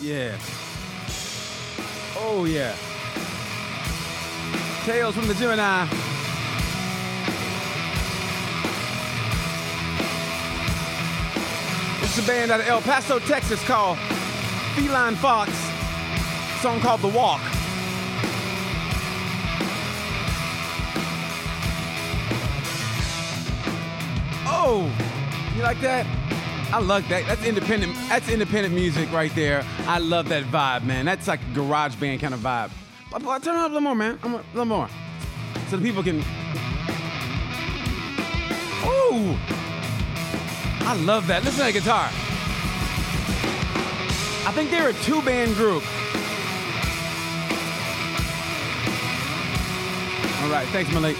Yeah. Oh yeah. Tales from the Gemini. It's a band out of El Paso, Texas called Feline Fox. Song called The Walk. Oh, you like that? I love that. That's independent. That's independent music right there. I love that vibe, man. That's like a garage band kind of vibe. But, but turn it up a little more, man. I'm a little more, so the people can. Ooh, I love that. Listen to that guitar. I think they're a two-band group. All right, thanks, Malik.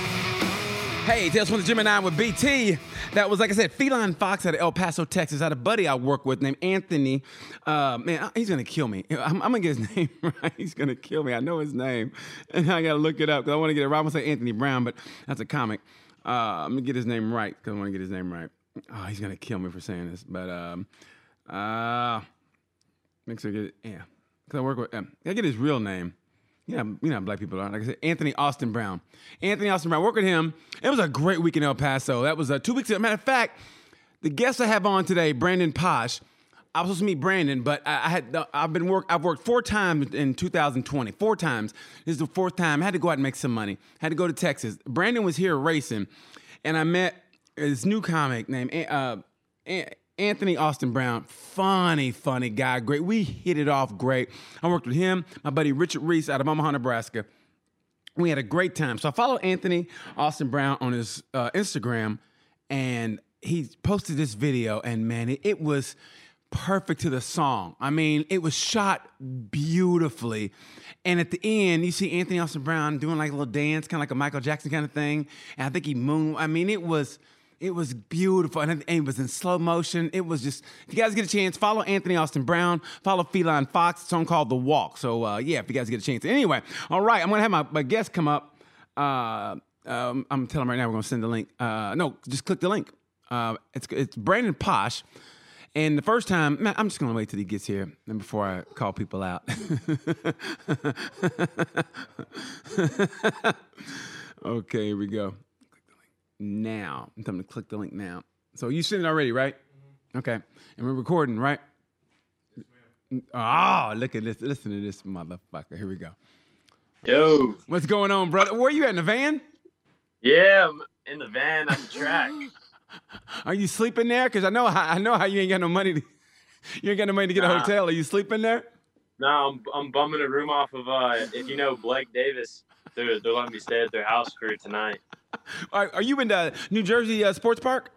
Hey, Tales from the Gemini with BT. That was, like I said, Feline Fox out of El Paso, Texas. I had a buddy I work with named Anthony. Uh, man, he's gonna kill me. I'm, I'm, gonna get his name right. He's gonna kill me. I know his name, and I gotta look it up because I want to get it right. I'm gonna say Anthony Brown, but that's a comic. Uh, I'm gonna get his name right because I want to get his name right. Oh, he's gonna kill me for saying this, but um, uh, make sure I get it. Yeah, because I work with. I get his real name. You know how black people are. Like I said, Anthony Austin Brown. Anthony Austin Brown. Work with him. It was a great week in El Paso. That was uh, two weeks ago. Matter of fact, the guest I have on today, Brandon Paasch. I was supposed to meet Brandon, but I, I had I've been work I've worked four times in 2020. Four times. This is the fourth time. I had to go out and make some money. had to go to Texas. Brandon was here racing, and I met this new comic named uh, Anthony Austin Brown, funny, funny guy. Great. We hit it off great. I worked with him, my buddy Richard Reese out of Omaha, Nebraska. We had a great time. So I follow Anthony Austin Brown on his uh, Instagram, and he posted this video, and man, it, it was perfect to the song. I mean, it was shot beautifully. And at the end, you see Anthony Austin Brown doing like a little dance, kind of like a Michael Jackson kind of thing. And I think he moon. I mean, it was it was beautiful and it was in slow motion. It was just, if you guys get a chance, follow Anthony Austin Brown, follow Feline Fox. It's song called The Walk. So, uh, yeah, if you guys get a chance. Anyway, all right, I'm going to have my, my guest come up. Uh, um, I'm telling right now we're going to send the link. Uh, no, just click the link. Uh, it's, it's Brandon Paasch. And the first time, man, I'm just gonna wait till he gets here and before I call people out. okay, here we go now. I'm telling to click the link now. So you sent it already, right? Okay. And we're recording, right? Oh, look at this. Listen to this motherfucker. Here we go. Yo. What's going on, brother? Where are you at in the van? Yeah, I'm in the van on the track. are you sleeping there? Because I know how, I know how you ain't got no money to you ain't got no money to get nah. a hotel. Are you sleeping there? No, I'm I'm bumming a room off of uh if you know Blake Davis, they're they're letting me stay at their house for tonight. Are, are you in the New Jersey uh, Sports Park?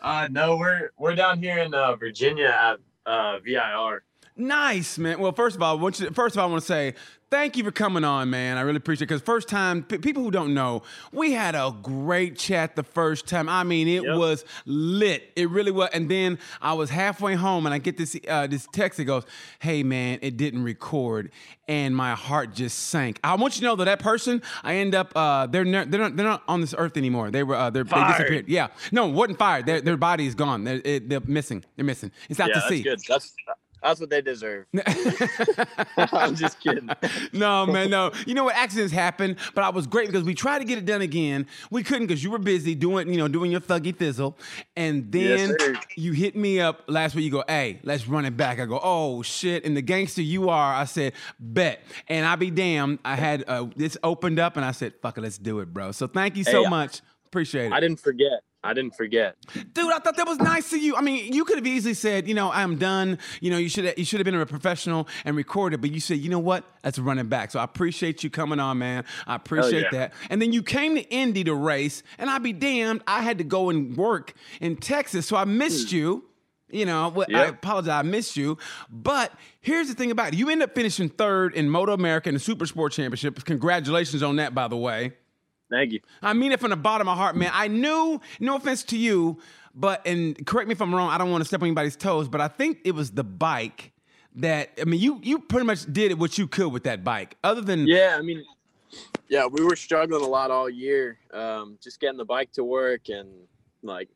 Uh, no, we're we're down here in uh, Virginia at uh, VIR. Nice, man. Well, first of all, I want you, first of all, I want to say thank you for coming on, man. I really appreciate it. Because first time, p- people who don't know, we had a great chat the first time. I mean, it yep. was lit. It really was. And then I was halfway home, and I get this uh, this text that goes, "Hey, man, it didn't record," and my heart just sank. I want you to know that that person, I end up, uh, they're ne- they're not they're not on this earth anymore. They were uh, they're, they disappeared. Yeah, no, wasn't fired. Their their body is gone. They're, they're missing. They're missing. It's out yeah, to sea. That's good. That's that's what they deserve. I'm just kidding. No, man, no. You know what? Accidents happen, but I was great because we tried to get it done again. We couldn't because you were busy doing, you know, doing your thuggy thizzle. And then yes, you hit me up last week. You go, hey, let's run it back. I go, oh shit. And the gangster you are, I said, bet. And I be damned, I had uh, this opened up and I said, fuck it, let's do it, bro. So thank you so hey, much. Appreciate it. I didn't forget. I didn't forget. Dude, I thought that was nice of you. I mean, you could have easily said, you know, I'm done. You know, you should you should have been a professional and recorded, but you said, you know what? That's running back. So I appreciate you coming on, man. I appreciate yeah. that. And then you came to Indy to race, and I'd be damned, I had to go and work in Texas, so I missed mm. you. You know, yep. I apologize, I missed you. But here's the thing about it. You end up finishing third in Moto America in the Super Sport Championship. Congratulations on that, by the way. Thank you. I mean it from the bottom of my heart, man. I knew, no offense to you, but and correct me if I'm wrong. I don't want to step on anybody's toes, but I think it was the bike that I mean, you you pretty much did what you could with that bike. Other than yeah, I mean, yeah, we were struggling a lot all year, um, just getting the bike to work and like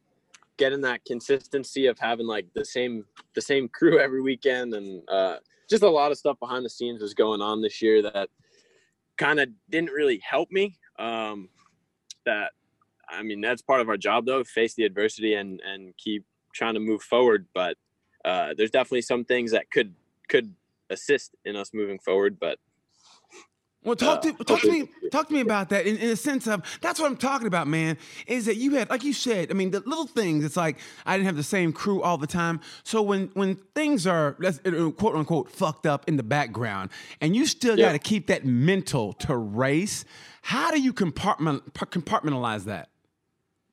getting that consistency of having like the same the same crew every weekend and uh, just a lot of stuff behind the scenes was going on this year that kind of didn't really help me. Um, that I mean, that's part of our job though, face the adversity and and keep trying to move forward. But uh, there's definitely some things that could could assist in us moving forward. But well, talk to talk to me talk to me about that in, in a sense of that's what I'm talking about, man. Is that you had like you said? I mean, the little things. It's like I didn't have the same crew all the time. So when when things are uh, quote unquote fucked up in the background, and you still got to keep that mental to race. How do you compartment compartmentalize that?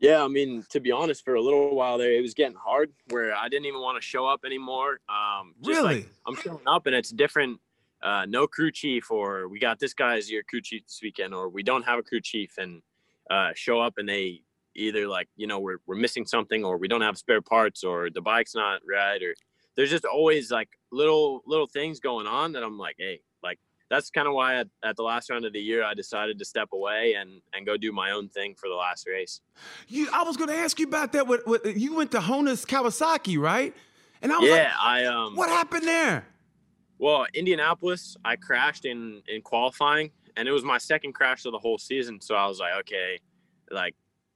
Yeah, I mean, to be honest, for a little while there, it was getting hard where I didn't even want to show up anymore. Um, really? Like, I'm showing up and it's different uh, no crew chief or we got this guy as your crew chief this weekend or we don't have a crew chief and uh, show up and they either like you know we're, we're missing something or we don't have spare parts or the bike's not right or there's just always like little little things going on that i'm like hey like that's kind of why at, at, the last round of the year i decided to step away and and go do my own thing for the last race. You i was going to ask you about that with, with, you went to honus kawasaki right? And i was yeah like, i um what happened there well, Indianapolis, I crashed in in qualifying, and it was my second crash of the whole season. So I was like, okay, like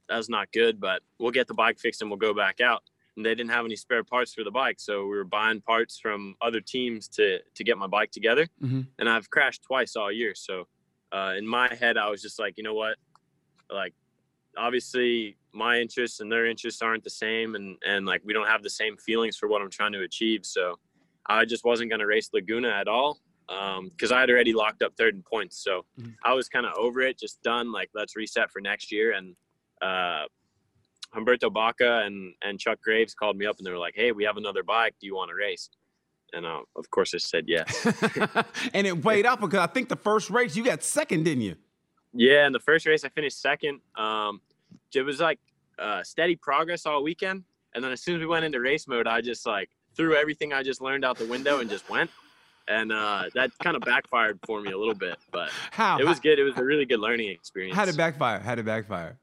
that's not good, but we'll get the bike fixed and we'll go back out. And they didn't have any spare parts for the bike, so we were buying parts from other teams to to get my bike together. Mm-hmm. And I've crashed twice all year, so uh, in my head, I was just like, you know what, like obviously my interests and their interests aren't the same, and and like we don't have the same feelings for what I'm trying to achieve, so I just wasn't going to race Laguna at all because um, I had already locked up third in points. So mm-hmm. I was kind of over it, just done. Like let's reset for next year. And uh, Humberto Baca and and Chuck Graves called me up and they were like, "Hey, we have another bike. Do you want to race?" And uh, of course, I said yes. and it weighed up because I think the first race you got second, didn't you? Yeah, in the first race I finished second. Um, it was like uh, steady progress all weekend, and then as soon as we went into race mode, I just like threw everything I just learned out the window and just went. And uh, that kind of backfired for me a little bit, but how it was good. It was a really good learning experience. How did it backfire? How did backfire?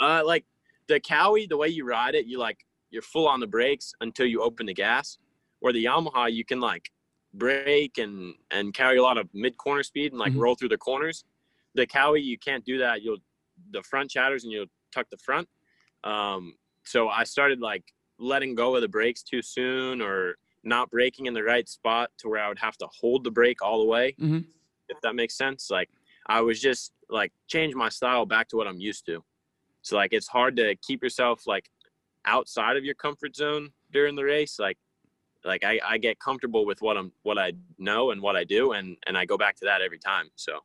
Uh, like the Cowie, the way you ride it, you like you're full on the brakes until you open the gas. Or the Yamaha, you can like brake and and carry a lot of mid corner speed and like mm-hmm. roll through the corners. The Cowie, you can't do that. You'll the front chatters and you'll tuck the front. Um, so I started like letting go of the brakes too soon or not braking in the right spot to where I would have to hold the brake all the way. Mm-hmm. If that makes sense. Like I was just like change my style back to what I'm used to. So like it's hard to keep yourself like outside of your comfort zone during the race. Like like I, I get comfortable with what I'm what I know and what I do and and I go back to that every time. So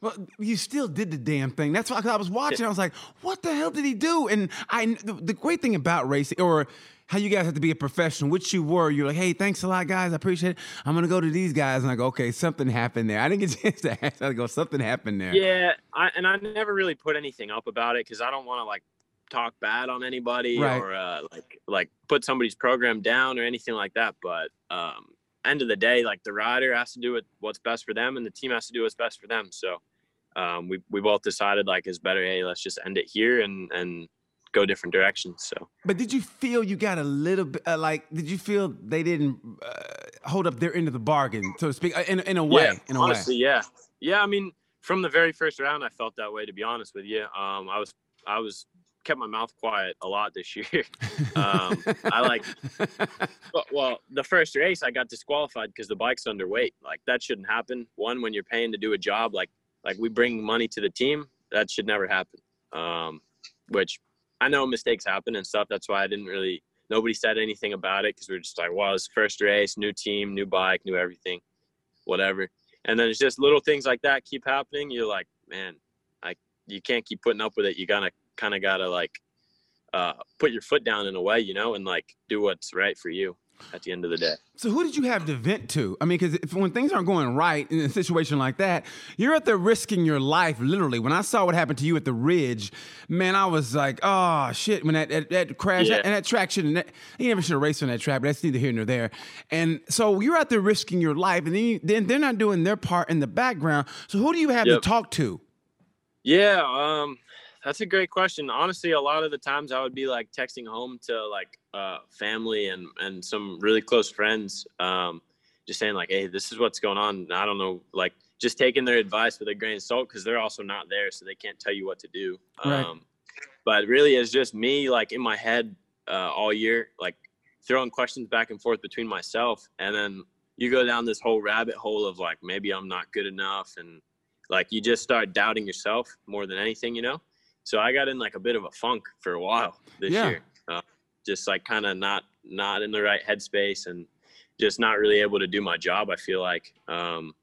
well, you still did the damn thing. That's why I was watching. I was like, "What the hell did he do?" And I, the, the, great thing about racing, or how you guys have to be a professional, which you were. You're like, "Hey, thanks a lot, guys. I appreciate it. I'm gonna go to these guys." And I go, "Okay, something happened there." I didn't get a chance to ask. I go, "Something happened there." Yeah, I, and I never really put anything up about it because I don't want to like talk bad on anybody right. or uh, like like put somebody's program down or anything like that. But um, end of the day, like the rider has to do what's best for them, and the team has to do what's best for them. So um, we we both decided like it's better. Hey, let's just end it here and and go different directions. So. But did you feel you got a little bit uh, like? Did you feel they didn't uh, hold up their end of the bargain, so to speak, uh, in in a way? Yeah, in a honestly, way. yeah, yeah. I mean, from the very first round, I felt that way. To be honest with you, um, I was I was kept my mouth quiet a lot this year. um, I like, well, the first race I got disqualified because the bike's underweight. Like that shouldn't happen. One, when you're paying to do a job, like like we bring money to the team that should never happen um, which i know mistakes happen and stuff that's why i didn't really nobody said anything about it because we are just like well it's first race new team new bike new everything whatever and then it's just little things like that keep happening you're like man i you can't keep putting up with it you gotta kind of gotta like uh, put your foot down in a way you know and like do what's right for you at the end of the day. So who did you have to vent to? I mean, because when things aren't going right in a situation like that, you're at the risking your life, literally. When I saw what happened to you at the Ridge, man, I was like, oh shit! When that that, that crash yeah. and that traction, and that, you never should have raced on that track, but that's neither here nor there. And so you're out there risking your life, and then you, then they're not doing their part in the background. So who do you have yep. to talk to? Yeah, um, that's a great question. Honestly, a lot of the times I would be like texting home to like uh, family and and some really close friends, um, just saying like, "Hey, this is what's going on." And I don't know, like just taking their advice with a grain of salt because they're also not there, so they can't tell you what to do. Right. Um, but really, it's just me like in my head uh, all year, like throwing questions back and forth between myself, and then you go down this whole rabbit hole of like maybe I'm not good enough, and like you just start doubting yourself more than anything, you know. So I got in like a bit of a funk for a while this Yeah. year, uh, just like kind of not not in the right headspace and just not really able to do my job. I feel like, um,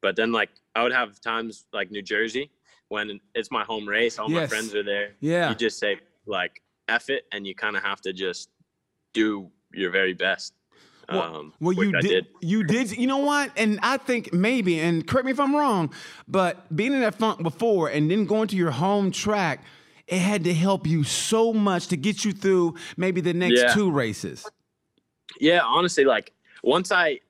but then like I would have times like New Jersey when it's my home race, all my friends are there. Yeah. You just say like "eff it," and you kind of have to just do your very best. Well, um, well, you I did, You did. You know what? And I think maybe, and correct me if I'm wrong, but being in that funk before and then going to your home track, it had to help you so much to get you through maybe the next Yeah. two races. Yeah, honestly, like once I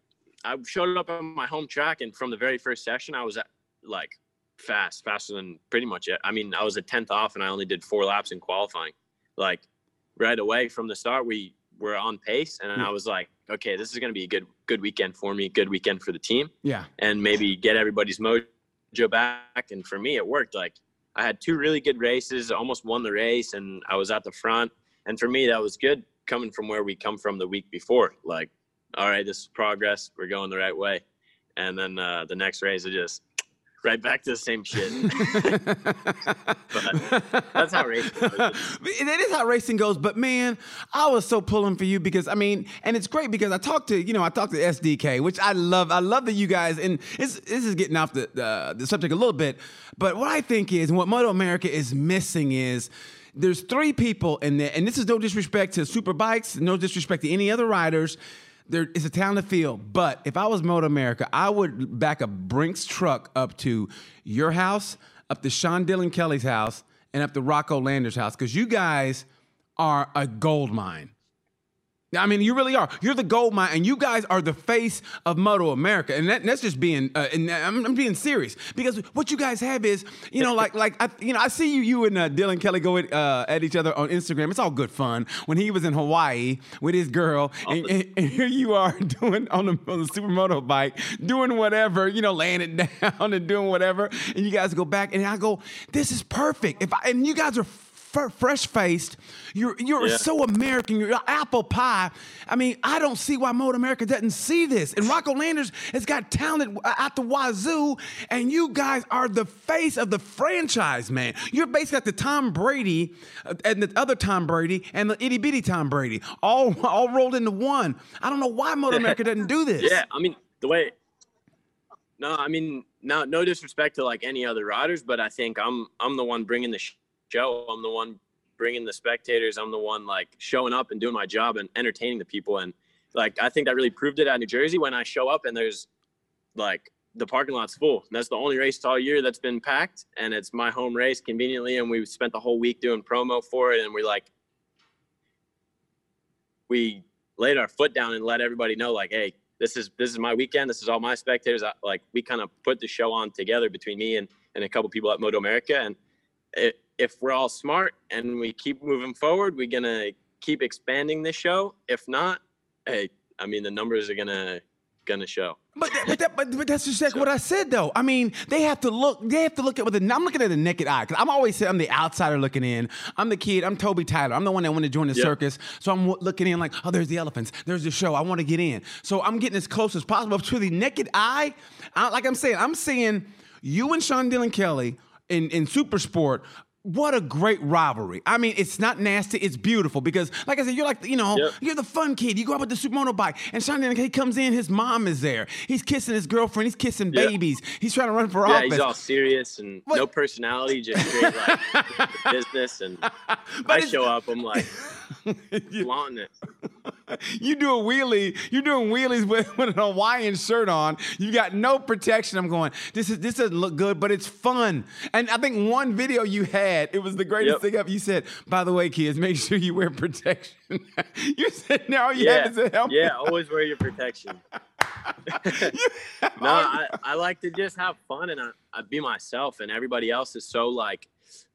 I showed up on my home track, and from the very first session, I was at, like fast, faster than pretty much it. I mean, I was a tenth off, and I only did four laps in qualifying. Like right away from the start, we were on pace, and I was like, okay, this is gonna be a good good weekend for me, good weekend for the team, Yeah. and maybe get everybody's mojo back. And for me, it worked. Like I had two really good races, almost won the race, and I was at the front. And for me, that was good coming from where we come from the week before. Like, all right, this is progress. We're going the right way. And then uh, the next race, I just right back to the same shit. that's how racing goes. That is how racing goes. But man, I was so pulling for you because I mean, and it's great because I talked to you know I talked to SDK, which I love. I love that you guys and it's, this is getting off the uh, the subject a little bit. But what I think is, and what Moto America is missing is. There's three people in there, and this is no disrespect to super bikes, no disrespect to any other riders. There is a talented field, but if I was Moto America, I would back a Brinks truck up to your house, up to Sean Dylan Kelly's house, and up to Rocco Lander's house because you guys are a gold mine. I mean, you really are. You're the gold mine, and you guys are the face of Moto America, and that, that's just being. Uh, and I'm, I'm being serious because what you guys have is, you know, like like I, you know, I see you, you and uh, Dylan Kelly go at, uh, at each other on Instagram. It's all good fun. When he was in Hawaii with his girl, and, and, and here you are doing on the, on the supermoto bike, doing whatever, you know, laying it down and doing whatever, and you guys go back, and I go, this is perfect. If I, and you guys are fresh faced. You're you're Yeah. so American. You're apple pie. I mean, I don't see why Moto America doesn't see this. And Rocco Landers has got talent at the wazoo, and you guys are the face of the franchise, man. You're basically like the Tom Brady uh, and the other Tom Brady and the itty bitty Tom Brady, all all rolled into one. I don't know why Moto America doesn't do this. Yeah, I mean the way. No, I mean no, no disrespect to like any other riders, but I think I'm I'm the one bringing the sh- show. I'm the one bringing the spectators. I'm the one like showing up and doing my job and entertaining the people. And like I think that really proved it at New Jersey when I show up and there's like the parking lot's full. And that's the only race all year that's been packed, and it's my home race conveniently. And we spent the whole week doing promo for it, and we like we laid our foot down and let everybody know like hey this is this is my weekend this is all my spectators I, like we kind of put the show on together between me and and a couple people at moto america and i if we're all smart and we keep moving forward we're gonna keep expanding this show if not hey i mean the numbers are gonna gonna show But that, but, that, but, but that's exactly like what I said though. I mean, they have to look. They have to look at with. The, I'm looking at the naked eye because I'm always saying I'm the outsider looking in. I'm the kid. I'm Toby Tyler. I'm the one that wanted to join the Yeah. circus. So I'm looking in like, oh, there's the elephants. There's the show. I want to get in. So I'm getting as close as possible to the naked eye. I, like I'm saying, I'm seeing you and Sean Dylan Kelly in in Super Sport. What a great rivalry. I mean, it's not nasty, it's beautiful because, like I said, you're like, you know, Yep. you're the fun kid. You go out with the supermoto bike, and Sean he comes in, his mom is there. He's kissing his girlfriend, he's kissing Yeah. babies. He's trying to run for yeah office. he's all serious and What- no personality just straight like business and i show up i'm like flaunting it you do a wheelie, you're doing wheelies with, with an Hawaiian shirt on. You got no protection. I'm going, this is this doesn't look good, but it's fun. And I think one video you had, it was the greatest Yep. thing ever. You said, by the way, kids, make sure you wear protection. you said, no, you yeah have is a helmet. yeah always wear your protection No, I, I like to just have fun and I, I be myself, and everybody else is so like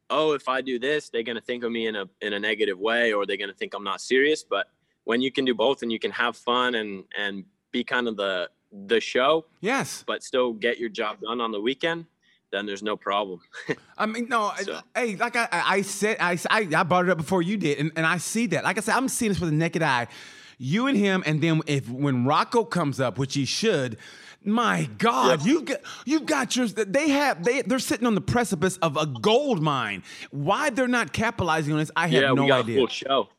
oh, if I do this, they're gonna think of me in a in a negative way, or they're gonna think I'm not serious. But when you can do both and you can have fun and and be kind of the the show, Yes. but still get your job done on the weekend, then there's no problem. I mean, no, So- hey, like I, I said, I, I, I brought it up before you did, and, and I see that. Like I said, I'm seeing this with the naked eye. You and him, and then if when Rocco comes up, which he should, my God, Yep. you got you've got yours. They have they they're sitting on the precipice of a gold mine. Why they're not capitalizing on this, I have yeah, no we got idea. a full show.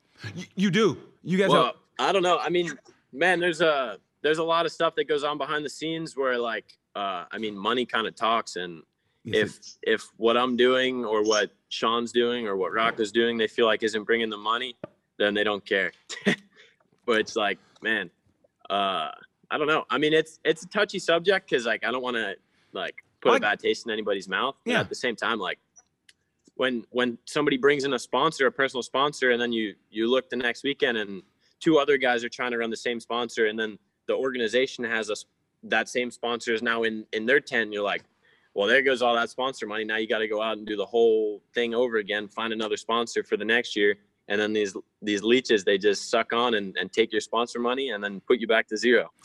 You do. You guys Well, have, I don't know. I mean, man, there's a there's a lot of stuff that goes on behind the scenes where like uh I mean money kind of talks and if if what I'm doing or what Sean's doing or what Rocco's doing they feel like isn't bringing the money, then they don't care. but it's like, man, uh I don't know. I mean, it's it's a touchy subject cuz like I don't want to like put Like- a bad taste in anybody's mouth, Yeah. at the same time like when when somebody brings in a sponsor, a personal sponsor, and then you you look the next weekend and two other guys are trying to run the same sponsor, and then the organization has us that same sponsor is now in in their ten. You're like, well, there goes all that sponsor money. Now you got to go out and do the whole thing over again, find another sponsor for the next year, and then these these leeches they just suck on and, and take your sponsor money and then put you back to zero.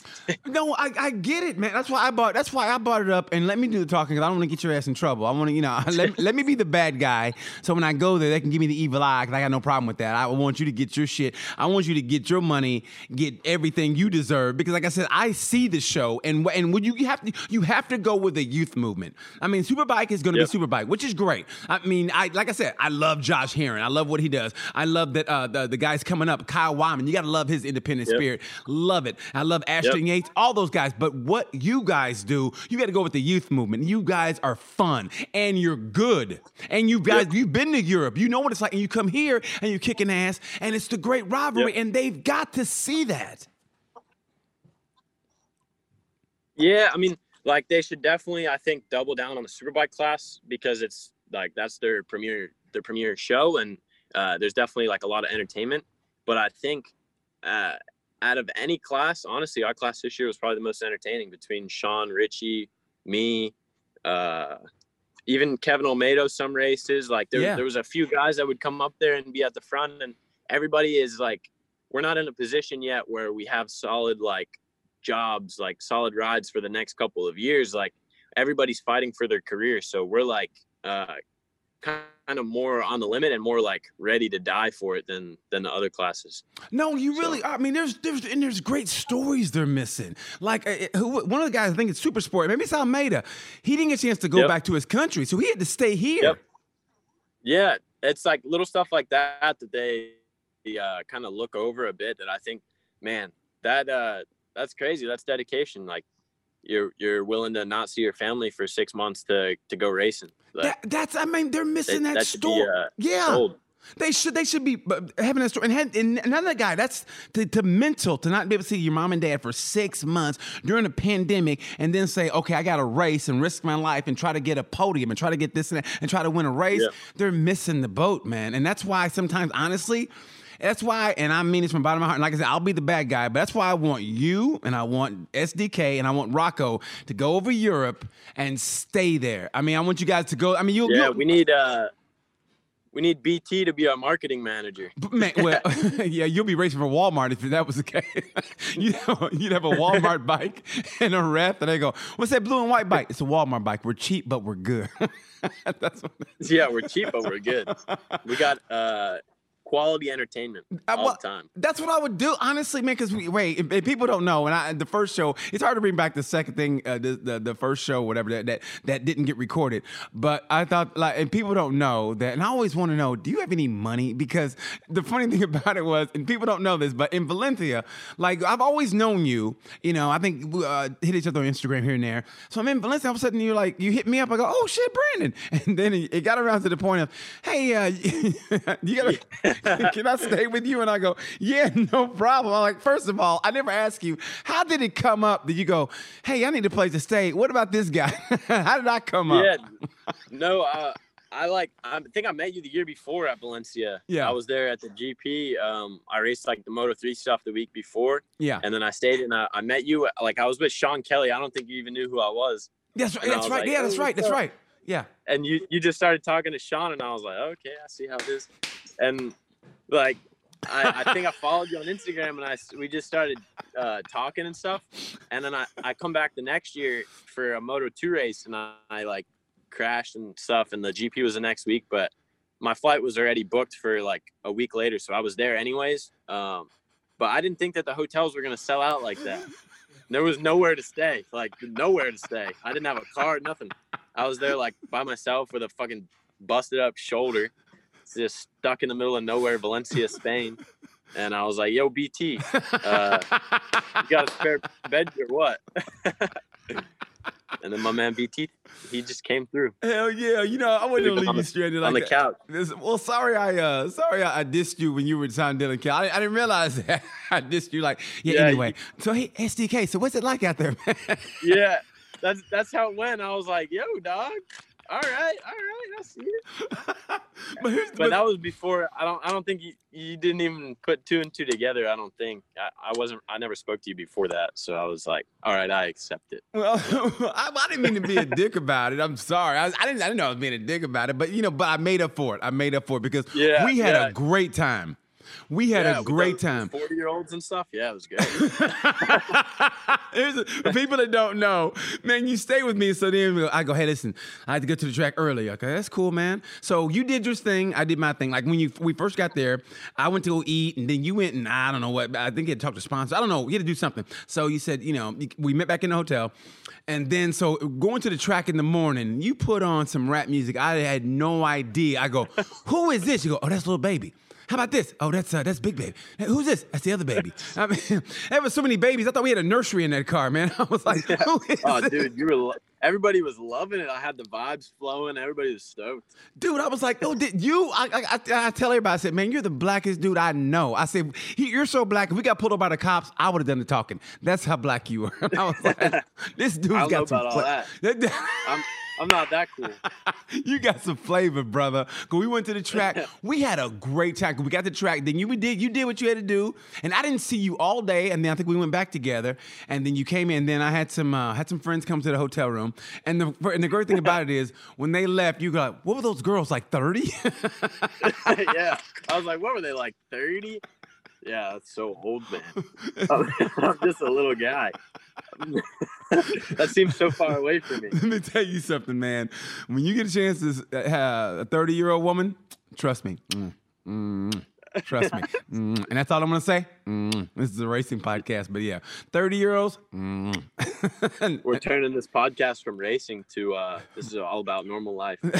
No, I, I get it, man. That's why I bought. That's why I brought it up. And let me do the talking because I don't want to get your ass in trouble. I want to, you know, let, let me be the bad guy. So when I go there, they can give me the evil eye because I got no problem with that. I want you to get your shit. I want you to get your money, get everything you deserve. Because like I said, I see the show, and and when you, you have to you have to go with the youth movement. I mean, Superbike is going to Yep. be Superbike, which is great. I mean, I like I said, I love Josh Herrin. I love what he does. I love that uh, the the guys coming up, Kyle Wyman. You got to love his independent Yep. spirit. Love it. I love Ashton Yep. Yates, all those guys. But what you guys do, you got to go with the youth movement. You guys are fun and you're good. And you guys, Yep. you've been to Europe. You know what it's like. And you come here and you're kicking ass. And it's the great rivalry. And they've got to see that. Yeah, I mean, like they should definitely, I think, double down on the Superbike class because it's like that's their premier their premier show, and uh, there's definitely like a lot of entertainment. But I think uh, out of any class, honestly, our class this year was probably the most entertaining between Sean, Richie, me, uh, even Kevin Olmedo. Some races, like there, Yeah. there was a few guys that would come up there and be at the front, and everybody is like, we're not in a position yet where we have solid like jobs, like solid rides for the next couple of years. Like everybody's fighting for their career, so we're like uh, kind of more on the limit and more like ready to die for it than than the other classes. No, you really. I mean, there's there's and there's great stories they're missing. Like uh, who, one of the guys, I think it's Super Sport. Maybe it's Almeida. He didn't get a chance to go Yep. back to his country, so he had to stay here. Yep. Yeah, it's like little stuff like that that they uh, kind of look over a bit. That I think, man, that uh, that's crazy. That's dedication. Like you're you're willing to not see your family for six months to to go racing. Like, That, that's. I mean, they're missing that, that be, story. uh, yeah. told. They should they should be uh, having that story. And, had, and another guy, that's to, to mental to not be able to see your mom and dad for six months during a pandemic, and then say, okay, I got to race and risk my life and try to get a podium and try to get this and that and try to win a race. Yeah. They're missing the boat, man. And that's why sometimes, honestly. That's why, and I mean this from the bottom of my heart. And like I said, I'll be the bad guy, but that's why I want you and I want SDK and I want Rocco to go over Europe and stay there. I mean, I want you guys to go. I mean, you, Yeah, we need uh we need BT to be our marketing manager. Man, well, yeah, you'll be racing for Walmart if that was the case. you'd, have a, you'd have a Walmart bike and a ref, and they go, "What's that blue and white bike?" It's a Walmart bike. We're cheap, but we're good. That's what, Yeah, we're cheap, but we're good. We got uh quality entertainment I all wa- the time. That's what I would do, honestly, man. Because we wait, if, if people don't know, and I, the first show, it's hard to bring back the second thing, uh, the, the the first show, whatever that, that that didn't get recorded. But I thought, like, and people don't know that, and I always want to know, do you have any money? Because the funny thing about it was, and people don't know this, but in Valencia, like, I've always known you. You know, I think we uh, hit each other on Instagram here and there. So I'm in Valencia. All of a sudden, you're like, you hit me up. I go, oh shit, Brandon. And then it it got around to the point of, hey, uh, you gotta, can I stay with you? And I go, yeah, no problem. I'm like, first of all, I never asked you, how did it come up that you go, hey, I need a place to stay. What about this guy? how did I come up? Yeah. No, uh I like I think I met you the year before at Valencia. Yeah. I was there at the GP. Um I raced like the Moto 3 stuff the week before Yeah. and then I stayed and I, I met you like I was with Sean Kelly. I don't think you even knew who I was. That's right. And That's right. like, yeah, that's "Oh, right. That's right. Yeah. and you you just started talking to Sean, and I was like, okay, I see how it is, and like. I, I think I followed you on Instagram and I we just started uh, talking and stuff, and then I, I come back the next year for a Moto two race and I, I like crashed and stuff and the GP was the next week, but my flight was already booked for like a week later, so I was there anyways. Um, but I didn't think that the hotels were gonna sell out like that. There was nowhere to stay, like nowhere to stay. I didn't have a car, nothing. I was there like by myself with a fucking busted up shoulder, just stuck in the middle of nowhere, Valencia, Spain. And I was like, "Yo, BT, uh, you got a spare bed or what?" and then my man BT, he just came through Hell yeah! You know I wouldn't leave the- you stranded like on the that. couch. This- well, sorry, I uh, sorry I, I dissed you when you were Dylan Cal. I, I didn't realize that I dissed you. Like, yeah. Yeah, anyway, so hey, SDK. So what's it like out there, man? Yeah, that's that's how it went. I was like, "Yo, dog, all right, all right, I see it." but But that was before. I don't. I don't think you, you didn't even put two and two together. I don't think. I, I wasn't. I never spoke to you before that, so I was like, "All right, I accept it." Well, I, I didn't mean to be a dick about it. I'm sorry. I, I didn't. I didn't know I was being a dick about it. But you know, but I made up for it. I made up for it because Yeah, we had yeah. a great time. We had a great time. Forty year olds and stuff. Yeah, it was good. A- people that don't know, man, you stay with me. So then I go, hey, listen, I had to get to the track early. Okay, that's cool, man. So you did your thing, I did my thing. Like when you we first got there, I went to go eat, and then you went and I don't know what. I think you had to talk to sponsors. I don't know. You had to do something. So you said, you know, we met back in the hotel, and then so going to the track in the morning, you put on some rap music. I had no idea. I go, who is this? You go, oh, that's little baby. How about this? Oh, that's uh, that's Big Baby. Hey, who's this? That's the other baby. I mean, there was so many babies. I thought we had a nursery in that car, man. I was like, who is oh, this? dude, you were. lo- Everybody was loving it. I had the vibes flowing. Everybody was stoked. dude? I was like, oh, did you? I, I, I, tell everybody, I said, man, you're the blackest dude I know. I said, you're so black. If we got pulled over by the cops, I would have done the talking. That's how black you were. I was like, this dude's I got some. about all fla- I'm. I'm not that cool. you got some flavor, brother. Cause we went to the track. We had a great time. we got the track. Then you we did you did what you had to do, and I didn't see you all day. And then I think we went back together. And then you came in. Then I had some uh, had some friends come to the hotel room. And the and the great thing about it is when they left, you got what were those girls like thirty? yeah, I was like, what were they like? Thirty? Yeah, that's so old, man. I'm, just a little guy. that seems so far away from me. Let me tell you something, man. When you get a chance to have a thirty year old woman, trust me. Mm, mm, Trust me. Mm, and that's all I'm going to say. Mm, this is a racing podcast, but yeah, 30 year olds. Mm. We're turning this podcast from racing to uh, this is all about normal life. well,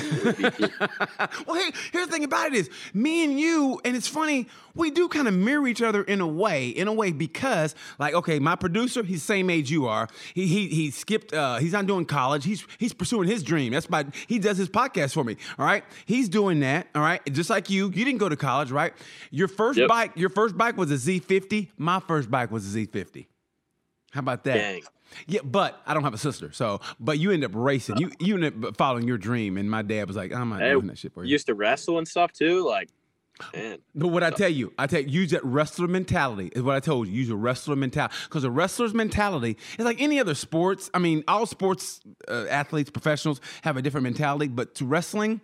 hey, here's the thing about it is me and you, and it's funny, we do kind of mirror each other in a way, in a way, because like, okay, my producer, he's the same age you are. He he he skipped. Uh, he's not doing college. He's he's pursuing his dream. That's my. He does his podcast for me. All right, he's doing that. All right, just like you. You didn't go to college, right? Your first Yep. bike, your first bike was a Z50. My first bike was a Z50. How about that? Dang. Yeah, but I don't have a sister, so but you end up racing. You you end up following your dream, and my dad was like, "I'm not Hey, doing that shit for you." Used to wrestle and stuff too. Like, man, But what I tell you, I tell you, use that wrestler mentality is what I told you. Use a wrestler mentality because a wrestler's mentality is like any other sports. I mean, all sports uh, athletes, professionals have a different mentality, but to wrestling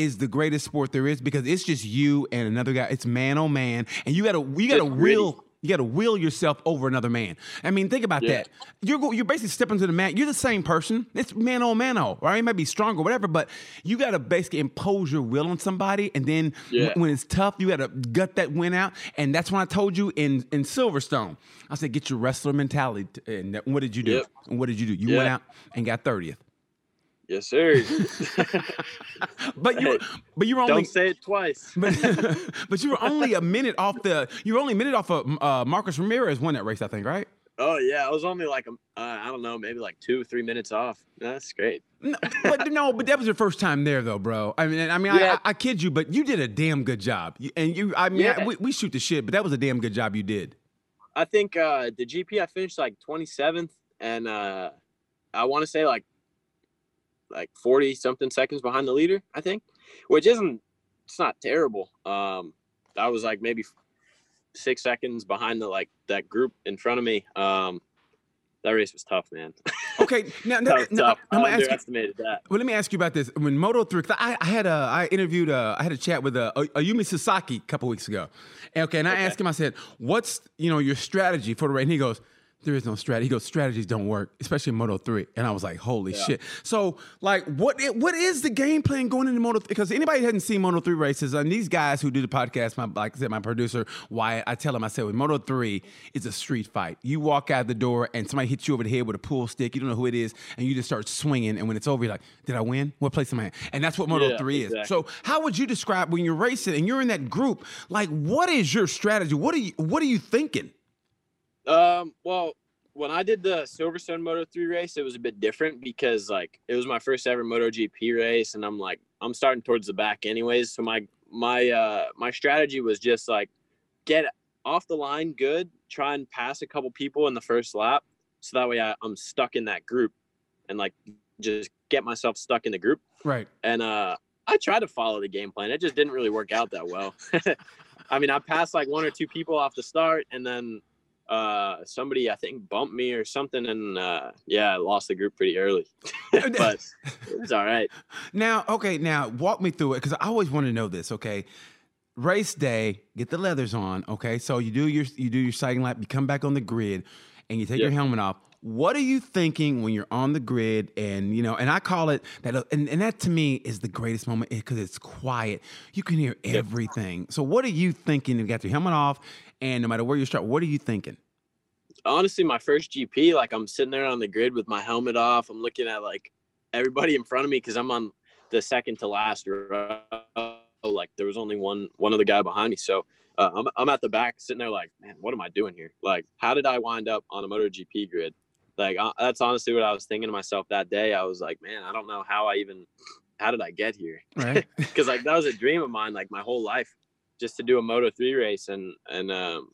is the greatest sport there is because it's just you and another guy. It's man on man, and you gotta you gotta will. You got to will yourself over another man. I mean, think about Yeah. that. You're you're basically stepping to the mat. You're the same person. It's man on man on. Right? You might be stronger, whatever, but you got to basically impose your will on somebody, and then Yeah. when it's tough, you got to gut that win out. And that's when I told you in in Silverstone, I said get your wrestler mentality. And what did you do? Yep. And what did you do? You went out and got thirtieth. Yes, sir. But you but you were only Don't say it twice. but, but you were only a minute off the. You were only a minute off of uh, Marcos Ramirez won that race, I think, right? Oh yeah, I was only like um, uh, I don't know, maybe like two, three minutes off. That's great. No, but no, but that was your first time there, though, bro. I mean, I mean, Yeah. I, I, I kid you, but you did a damn good job. And you, I mean, I- Yeah. we, we shoot the shit, but that was a damn good job you did. I think uh, the GP I finished like 27th, and uh, I want to say like like 40 something seconds behind the leader. I think, which isn't it's not terrible. Um, I was like maybe six seconds behind the like that group in front of me. Um, that race was tough, man. okay, now, now, Tough, now tough. I'm I gonna ask you. that. Well, let me ask you about this. When Moto three, I, I had a, I interviewed, uh, I had a chat with a, a Ayumu Sasaki a couple weeks ago. And, okay, and I asked him, I said, "What's you know your strategy for the race?" And he goes, "There is no strategy." He goes, "Strategies don't work, especially in Moto three. And I was like, "Holy shit!" So, like, what what is the game plan going into Moto? Because anybody hadn't seen Moto three races, and these guys who do the podcast, my like I said, my producer Wyatt, I tell him, I said, with Moto three, it's a street fight. You walk out the door and somebody hits you over the head with a pool stick. You don't know who it is, and you just start swinging. And when it's over, you're like, "Did I win? What place am I in?" And that's what Moto Yeah, three is. So, how would you describe when you're racing and you're in that group? Like, what is your strategy? What are you What are you thinking? Um, well, when I did the Silverstone Moto 3 race, it was a bit different because like it was my first ever MotoGP race and I'm like I'm starting towards the back anyways, so my my uh my strategy was just like get off the line good, try and pass a couple people in the first lap so that way I, I'm stuck in that group and like just get myself stuck in the group Right. and uh I tried to follow the game plan. It just didn't really work out that well. I mean, I passed like one or two people off the start, and then uh somebody I think bumped me or something, and uh yeah, I lost the group pretty early. but it was all right. Now, okay, now walk me through it because I always want to know this. Okay, race day, get the leathers on. Okay, so you do your you do your sighting lap, you come back on the grid, and you take your helmet off. What are you thinking when you're on the grid? And you know, and I call it that, and, and that to me is the greatest moment because it's quiet. You can hear everything. So, what are you thinking? You got your helmet off, and no matter where you start, what are you thinking? Honestly, my first GP, like I'm sitting there on the grid with my helmet off. I'm looking at like everybody in front of me because I'm on the second to last row. Like there was only one one other guy behind me, so uh, I'm I'm at the back sitting there like, man, what am I doing here? Like, how did I wind up on a MotoGP grid? Like uh, that's honestly what I was thinking to myself that day. I was like, man, I don't know how I even how did I get here? Right. because like that was a dream of mine like my whole life just to do a moto 3 race and and um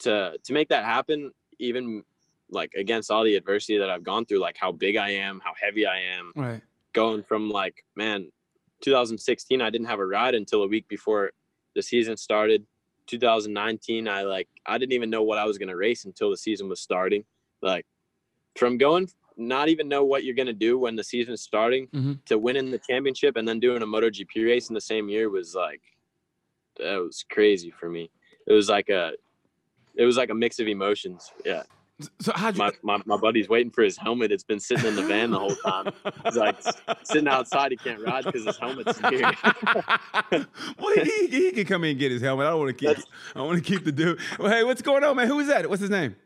to to make that happen even like against all the adversity that i've gone through like how big i am how heavy i am right. going from like man 2016 i didn't have a ride until a week before the season started 2019 i like i didn't even know what i was going to race until the season was starting like from going not even know what you're going to do when the season's starting Mhm. to winning the championship and then doing a MotoGP race in the same year was like that was crazy for me. It was like a it was like a mix of emotions. Yeah. So how'd you? My, my, my buddy's waiting for his helmet. It's been sitting in the van the whole time. He's like sitting outside. He can't ride because his helmet's here. well, he, he can come in and get his helmet. I don't want to keep. That's- I want to keep the dude. Well, hey, what's going on, man? Who is that? What's his name?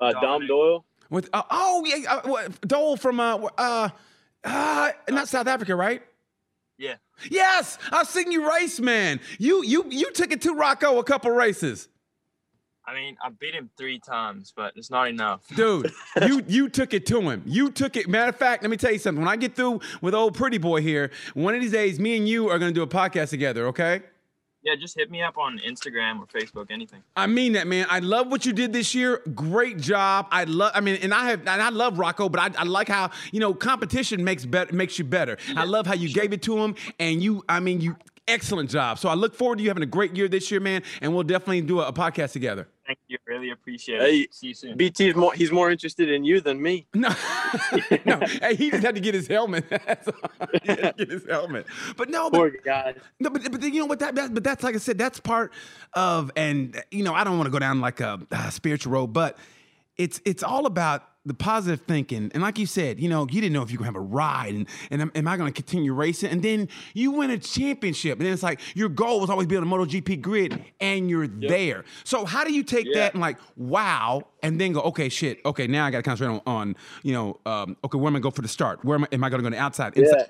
Uh, Dom Doyle. What? Uh, oh, yeah, uh, Dole from uh, uh, uh, not South Africa, right? Yeah. Yes, I've seen you race, man. You you you took it to Rocco a couple races, I mean, I beat him three times, but it's not enough. dude. you you took it to him. You took it. Matter of fact, let me tell you something. When I get through with old pretty boy here, one of these days, me and you are gonna do a podcast together. Okay? Yeah, just hit me up on Instagram or Facebook, anything. I mean that, man. I love what you did this year. Great job. I love. I mean, and I have, and I love Rocco, but I, I like how you know competition makes better, makes you better. I love how you gave it to him, and you. I mean, you excellent job. So I look forward to you having a great year this year, man. And we'll definitely do a, a podcast together. Thank you. Really appreciate Hey, it. See you soon. BT's more he's more interested in you than me. No, no. Hey, he just had to get his helmet. He get his helmet. But no, but Poor guy. No, but, but you know what? That, that but that's like I said, that's part of, and you know, I don't want to go down like a, uh spiritual road, but it's it's all about the positive thinking. And like you said, you know, you didn't know if you were gonna have a ride, and and am, am I gonna continue racing? And then you win a championship, and then it's like your goal was always be on the MotoGP grid, and you're there. So how do you take Yeah. that and like, wow, and then go, okay, shit, okay, now I got to concentrate on, on, you know, um, okay, where am I going to go for the start? Where am I, am I going to go the outside? Inside? Yeah.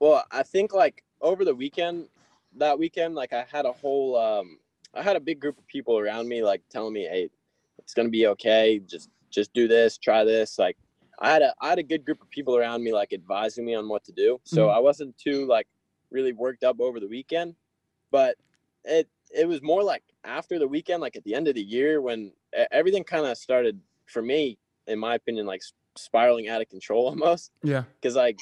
Well, I think like over the weekend, that weekend, like I had a whole, um, I had a big group of people around me, like telling me, "Hey, it's gonna be okay. Just, just do this, try this." Like, I had a, I had a good group of people around me, like advising me on what to do. So Mhm. I wasn't too like really worked up over the weekend, but it, it was more like after the weekend, like at the end of the year, when everything kind of started for me, in my opinion, like spiraling out of control almost Yeah. because like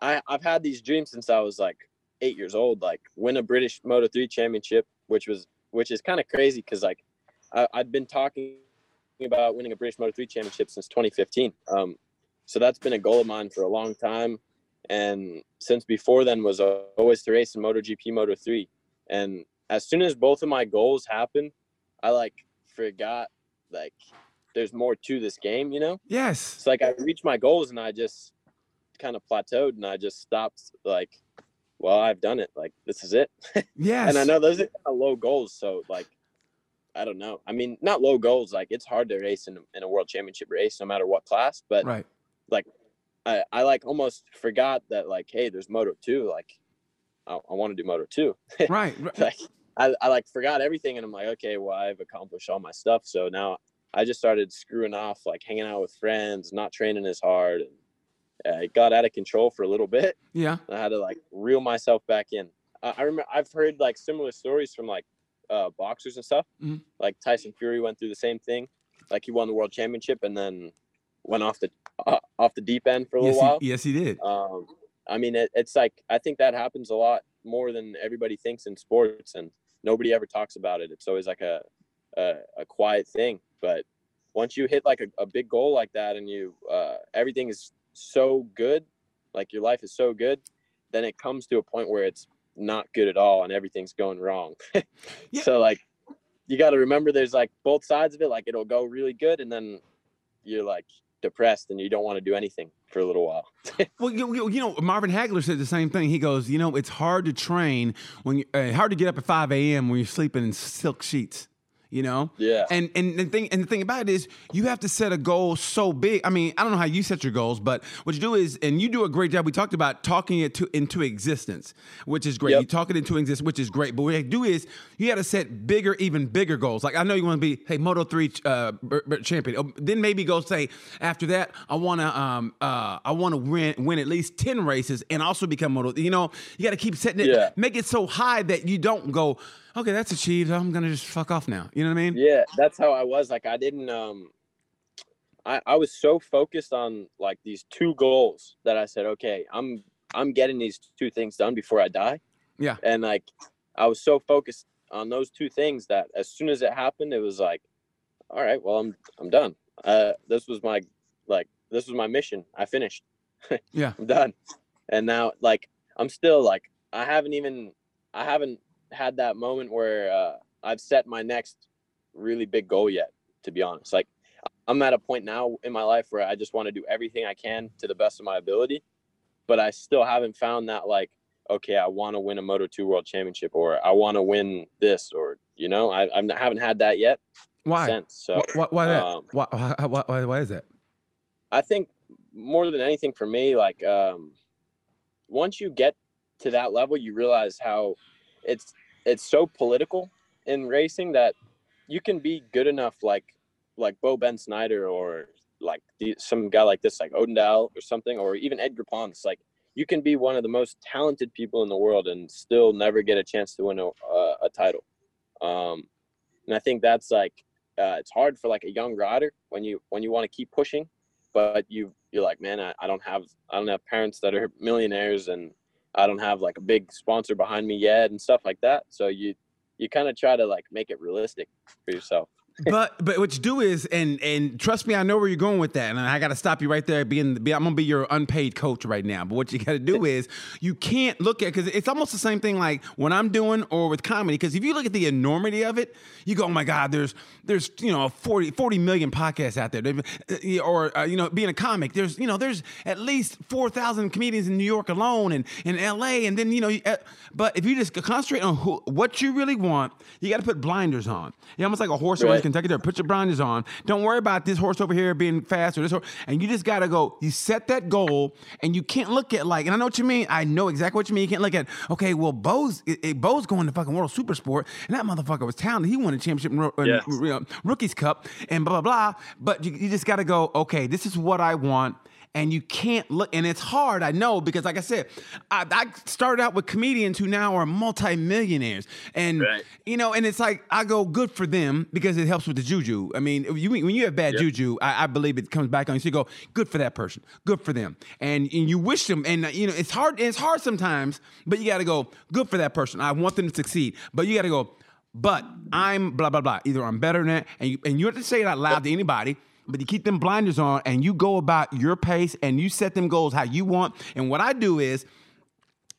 I I've had these dreams since I was like eight years old, like win a British Moto three championship, which was which is kind of crazy because like I, I'd been talking about winning a British Moto three championship since 2015. Um, so that's been a goal of mine for a long time. And since before then was uh, always to race in MotoGP Moto 3. And as soon as both of my goals happened, I like forgot like there's more to this game, you know? Yes. It's like I reached my goals and I just kind of plateaued and I just stopped like, well, I've done it. Like this is it. Yes. and I know those are kind of low goals. So like, I don't know. I mean, not low goals. Like it's hard to race in, in a world championship race, no matter what class. But Right. I, I like almost forgot that like, hey, there's Moto two. Like, I, I want to do Moto two. Right. right. like, I, I like forgot everything, and I'm like, okay, well, I've accomplished all my stuff. So now I just started screwing off, like hanging out with friends, not training as hard, and uh, it got out of control for a little bit. Yeah. I had to like reel myself back in. I, I remember I've heard like similar stories from like uh, boxers and stuff. Mhm. Like Tyson Fury went through the same thing. Like he won the world championship and then went off the uh, off the deep end for a Yes little while. he, yes, he did. Um, I mean, it, it's like I think that happens a lot more than everybody thinks in sports, and nobody ever talks about it. It's always like a a, a quiet thing. But once you hit like a, a big goal like that, and you uh, everything is so good, like your life is so good, then it comes to a point where it's not good at all, and everything's going wrong. Yeah. So like, you got to remember there's like both sides of it. Like it'll go really good, and then you're like depressed and you don't want to do anything for a little while. Well, you, you- know, Marvin Hagler said the same thing. He goes, you know, it's hard to train when you, uh, hard to get up at 5 a.m. when you're sleeping in silk sheets. You know, Yeah. and and the thing and the thing about it is you have to set a goal so big. I mean, I don't know how you set your goals, but what you do is, and you do a great job. We talked about talking it to into existence, which is great. Yep. You talk it into existence, which is great. But what you do is you got to set bigger, even bigger goals. Like I know you want to be, hey, Moto three uh, champion. Oh, Then maybe go say after that, I want to, um, uh, I want to win win at least ten races and also become Moto. You know, you got to keep setting it, Yeah. make it so high that you don't go, okay, that's achieved. I'm gonna just fuck off now. You know what I mean? yeah that's how i was like i didn't um i i was so focused on like these two goals that i said okay i'm i'm getting these two things done before i die Yeah. and like i was so focused on those two things that as soon as it happened it was like all right well i'm i'm done uh this was my like this was my mission i finished Yeah. i'm done and now like i'm still like i haven't even i haven't had that moment where uh, i've set my next really big goal yet to be honest like i'm at a point now in my life where i just want to do everything i can to the best of my ability but i still haven't found that like okay i want to win a moto 2 world championship or i want to win this or you know i, I haven't had that yet Why? since so Why, why that? um, why, why, why, why, why is that? I think more than anything for me, like um, once you get to that level, you realize how it's it's so political in racing that you can be good enough, like like Bo Bendsneyder or like the, some guy like this, like Odendaal or something, or even Edgar Pons. Like you can be one of the most talented people in the world and still never get a chance to win a, a, title. Um, and I think that's like uh, it's hard for like a young rider when you when you want to keep pushing but you you're like man I, I don't have i don't have parents that are millionaires and i don't have like a big sponsor behind me yet and stuff like that. So you you kind of try to like make it realistic for yourself but but what you do is and and trust me, I know where you're going with that, and I got to stop you right there. Being, be, I'm gonna be your unpaid coach right now. But what you got to do is you can't look at because it's almost the same thing like when I'm doing or with comedy. Because if you look at the enormity of it, you go, oh my god, there's there's you know 40, 40 million podcasts out there, uh, or uh, you know being a comic, there's you know there's at least four thousand comedians in New York alone and in L.A. and then you know, uh, but if you just concentrate on who, what you really want, you got to put blinders on. You're almost like a horse Right. Kentucky Derby. Put your blinders on. Don't worry about this horse over here being fast or this horse. And you just gotta go. You set that goal, and you can't look at like. And I know what you mean. I know exactly what you mean. You can't look at. Okay, well, Bo's it, it- Bo's going to fucking World Super Sport, and that motherfucker was talented. He won a championship in, Yes. Rookies Cup, and blah blah blah. But you, you just gotta go. Okay, this is what I want. And you can't look, and it's hard, I know, because like I said, I, I started out with comedians who now are multimillionaires, and Right. you know, and it's like I go good for them because it helps with the juju. I mean, if you when you have bad Yep. juju, I, I believe it comes back on you. So you go good for that person, good for them, and, and you wish them. And you know, it's hard. It's hard sometimes, but you got to go good for that person. I want them to succeed, but you got to go. But I'm blah blah blah. Either I'm better than that, and you and you have to say it out loud to anybody. But you keep them blinders on and you go about your pace and you set them goals how you want. And what I do is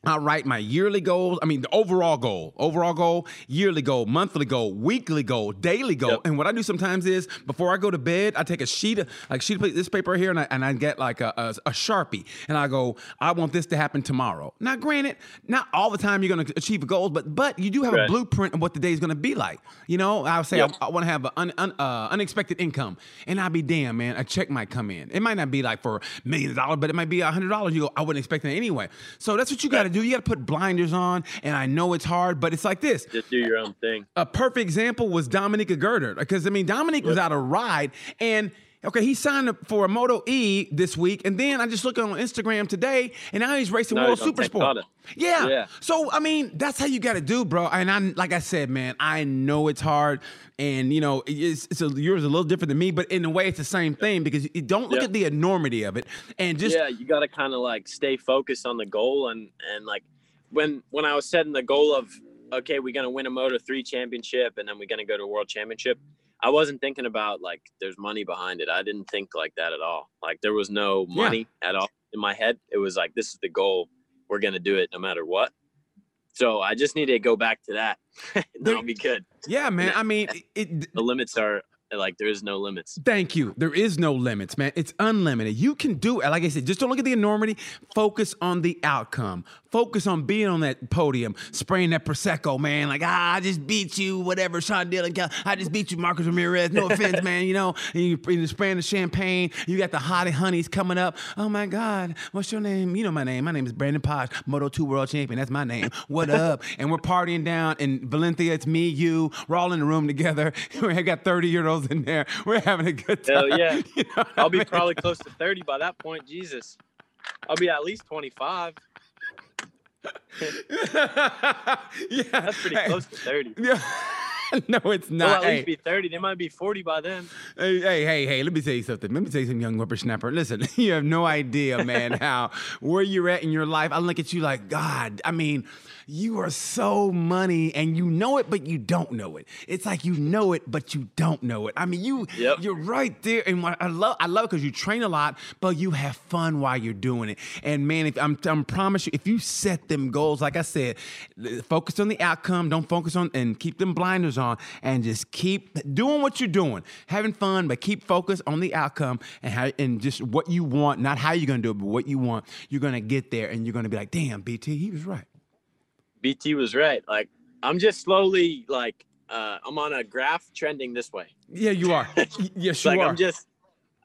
I write my yearly goals. I mean, the overall goal, overall goal, yearly goal, monthly goal, weekly goal, daily goal. Yep. And what I do sometimes is before I go to bed, I take a sheet of like sheet of this paper here, and I, and I get like a, a, a sharpie, and I go, I want this to happen tomorrow. Now, granted, not all the time you're going to achieve goals, but but you do have a blueprint of what the day is going to be like. You know, I'll say Yep. I, I want to have an un, un, uh, unexpected income, and I'll be damn man, a check might come in. It might not be like for millions of dollars, but it might be a hundred dollars. You go, I wouldn't expect that anyway. So that's what you got to do. You got to put blinders on, and I know it's hard, but it's like this. Just do your own thing. A perfect example was Dominique Aegerter, because I mean Dominic was out of ride and. Okay, he signed up for a Moto E this week, and then I just looked on Instagram today, and now he's racing Now World he's Super Sport. Yeah. Yeah. So I mean, that's how you got to do, bro. And I, like I said, man, I know it's hard, and you know, it's, it's a, yours is a little different than me, but in a way, it's the same thing because you don't look Yeah. at the enormity of it, and just yeah, you got to kind of like stay focused on the goal and and like when when I was setting the goal of okay, we're gonna win a Moto Three championship and then we're gonna go to a World Championship. I wasn't thinking about like there's money behind it. I didn't think like that at all. Like there was no Yeah. money at all in my head. It was like this is the goal. We're gonna do it no matter what. So I just need to go back to that. I'll be good. yeah, man. I mean, it The limits are like there is no limits. Thank you. There is no limits, man. It's unlimited. You can do it. Like I said, just don't look at the enormity. Focus on the outcome. Focus on being on that podium, spraying that prosecco, man. Like ah, I just beat you, whatever. Sean Dylan, I just beat you, Marcos Ramirez. No offense, man. You know, and you, you're spraying the champagne. You got the hottie honeys coming up. Oh my God, what's your name? You know my name. My name is Brandon Paasch, Moto Two World Champion. That's my name. What up? and we're partying down in Valencia. It's me, you. We're all in the room together. We got 30 year olds in there. We're having a good time. Hell yeah. You know I'll I be probably close to 30 by that point. Jesus. I'll be at least 25. yeah, That's pretty close to 30. Yeah. no, it's not. at Hey, least be 30. They might be 40 by then. hey, hey, hey, hey, let me tell you something. Let me tell you something, young whippersnapper. Listen, you have no idea, man, how where you're at in your life. I look at you like, God, I mean, you are so money and you know it, but you don't know it. It's like you know it, but you don't know it. I mean, you Yep. you're right there. And what I love I love because you train a lot, but you have fun while you're doing it. And man, if I'm I'm promise you, if you set them goals, like I said, focus on the outcome, don't focus on and keep them blinders on and just keep doing what you're doing. Having fun, but keep focused on the outcome and how and just what you want, not how you're gonna do it, but what you want. You're gonna get there and you're gonna be like, damn, BT, he was right. BT was right. Like, I'm just slowly, like, uh, I'm on a graph trending this way. Yeah, you are. Yes, you like, are. I'm just,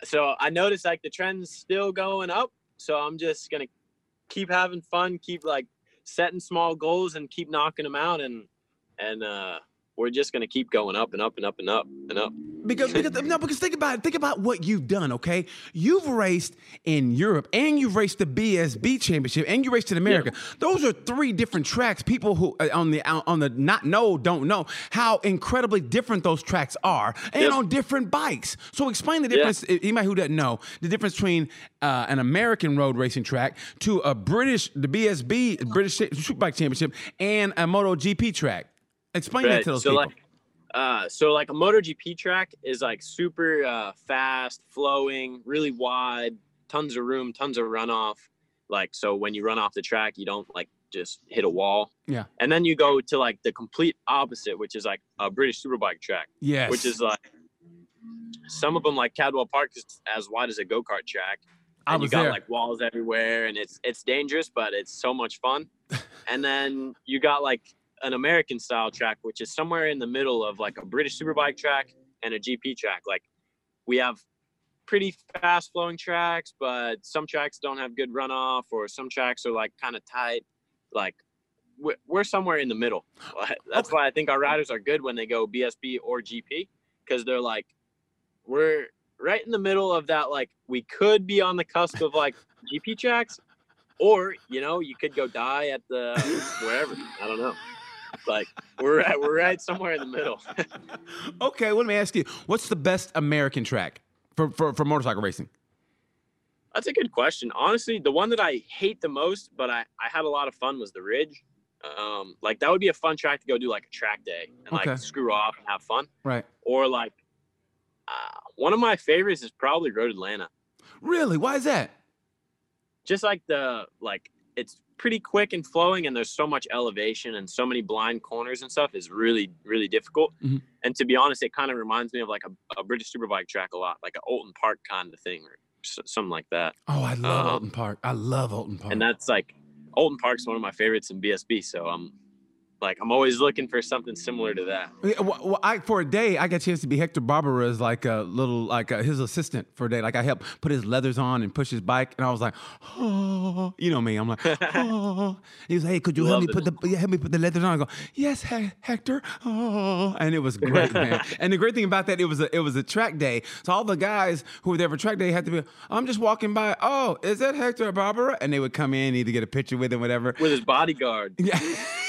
so I noticed, like, the trend's still going up. So I'm just to keep having fun, keep, like, setting small goals and keep knocking them out. And, and, uh, we're just going to keep going up and up and up and up and up. Because, because no, because think about it. Think about what you've done. Okay, you've raced in Europe, and you've raced the BSB Championship, and you raced in America. Those are three different tracks. People who uh, on the on the not know don't know how incredibly different those tracks are, and Yep. on different bikes. So explain the Yeah. difference. Anybody who doesn't know the difference between uh, an American road racing track to a British, the BSB British Superbike Championship, and a MotoGP track. Explain that to those so people. like uh so like a MotoGP track is like super uh fast, flowing, really wide, tons of room, tons of runoff. Like so when you run off the track, you don't like just hit a wall. Yeah. And then you go to like the complete opposite, which is like a British Superbike track, Yeah. which is like some of them like Cadwell Park is as wide as a go-kart track. I and was you got there. like walls everywhere and it's it's dangerous but it's so much fun and then you got like an american style track which is somewhere in the middle of like a british superbike track and a gp track. Like we have pretty fast flowing tracks but some tracks don't have good runoff or some tracks are like kind of tight. Like we're, we're somewhere in the middle. That's why i think our riders are good when they go bsb or gp because they're like we're right in the middle of that like we could be on the cusp of like gp tracks or you know you could go die at the wherever. I don't know like we're right we're right somewhere in the middle Okay, well, let me ask you, what's the best American track for, for, for motorcycle racing? that's a good question honestly the one that i hate the most but i i had a lot of fun was the ridge um like that would be a fun track to go do like a track day and Okay. like screw off and have fun Right. or like Uh, one of my favorites is probably Road Atlanta. Really? Why is that? Just like the like, it's pretty quick and flowing, and there's so much elevation and so many blind corners and stuff is really really difficult. Mhm. And to be honest, it kind of reminds me of like a, a British Superbike track a lot, like a Oulton Park kind of thing or s- something like that. Oh, I love Um, Oulton Park. I love Oulton Park. And that's like Oulton Park's one of my favorites in BSB. So I'm like I'm always looking for something similar to that. Yeah, well, I, for a day, I got a chance to be Hector Barbera's like a little, like uh his assistant for a day. Like I helped put his leathers on and push his bike, and I was like, oh, you know me. I'm like, oh. He was, hey, could you help me Loving put the help me put the leathers on? I go, yes, he- Hector. Oh, and it was great, man. and the great thing about that, it was a it was a track day, so all the guys who were there for track day had to be, I'm just walking by. Oh, is that Hector Barbera? And they would come in, need to get a picture with him, whatever. With his bodyguard, Yeah.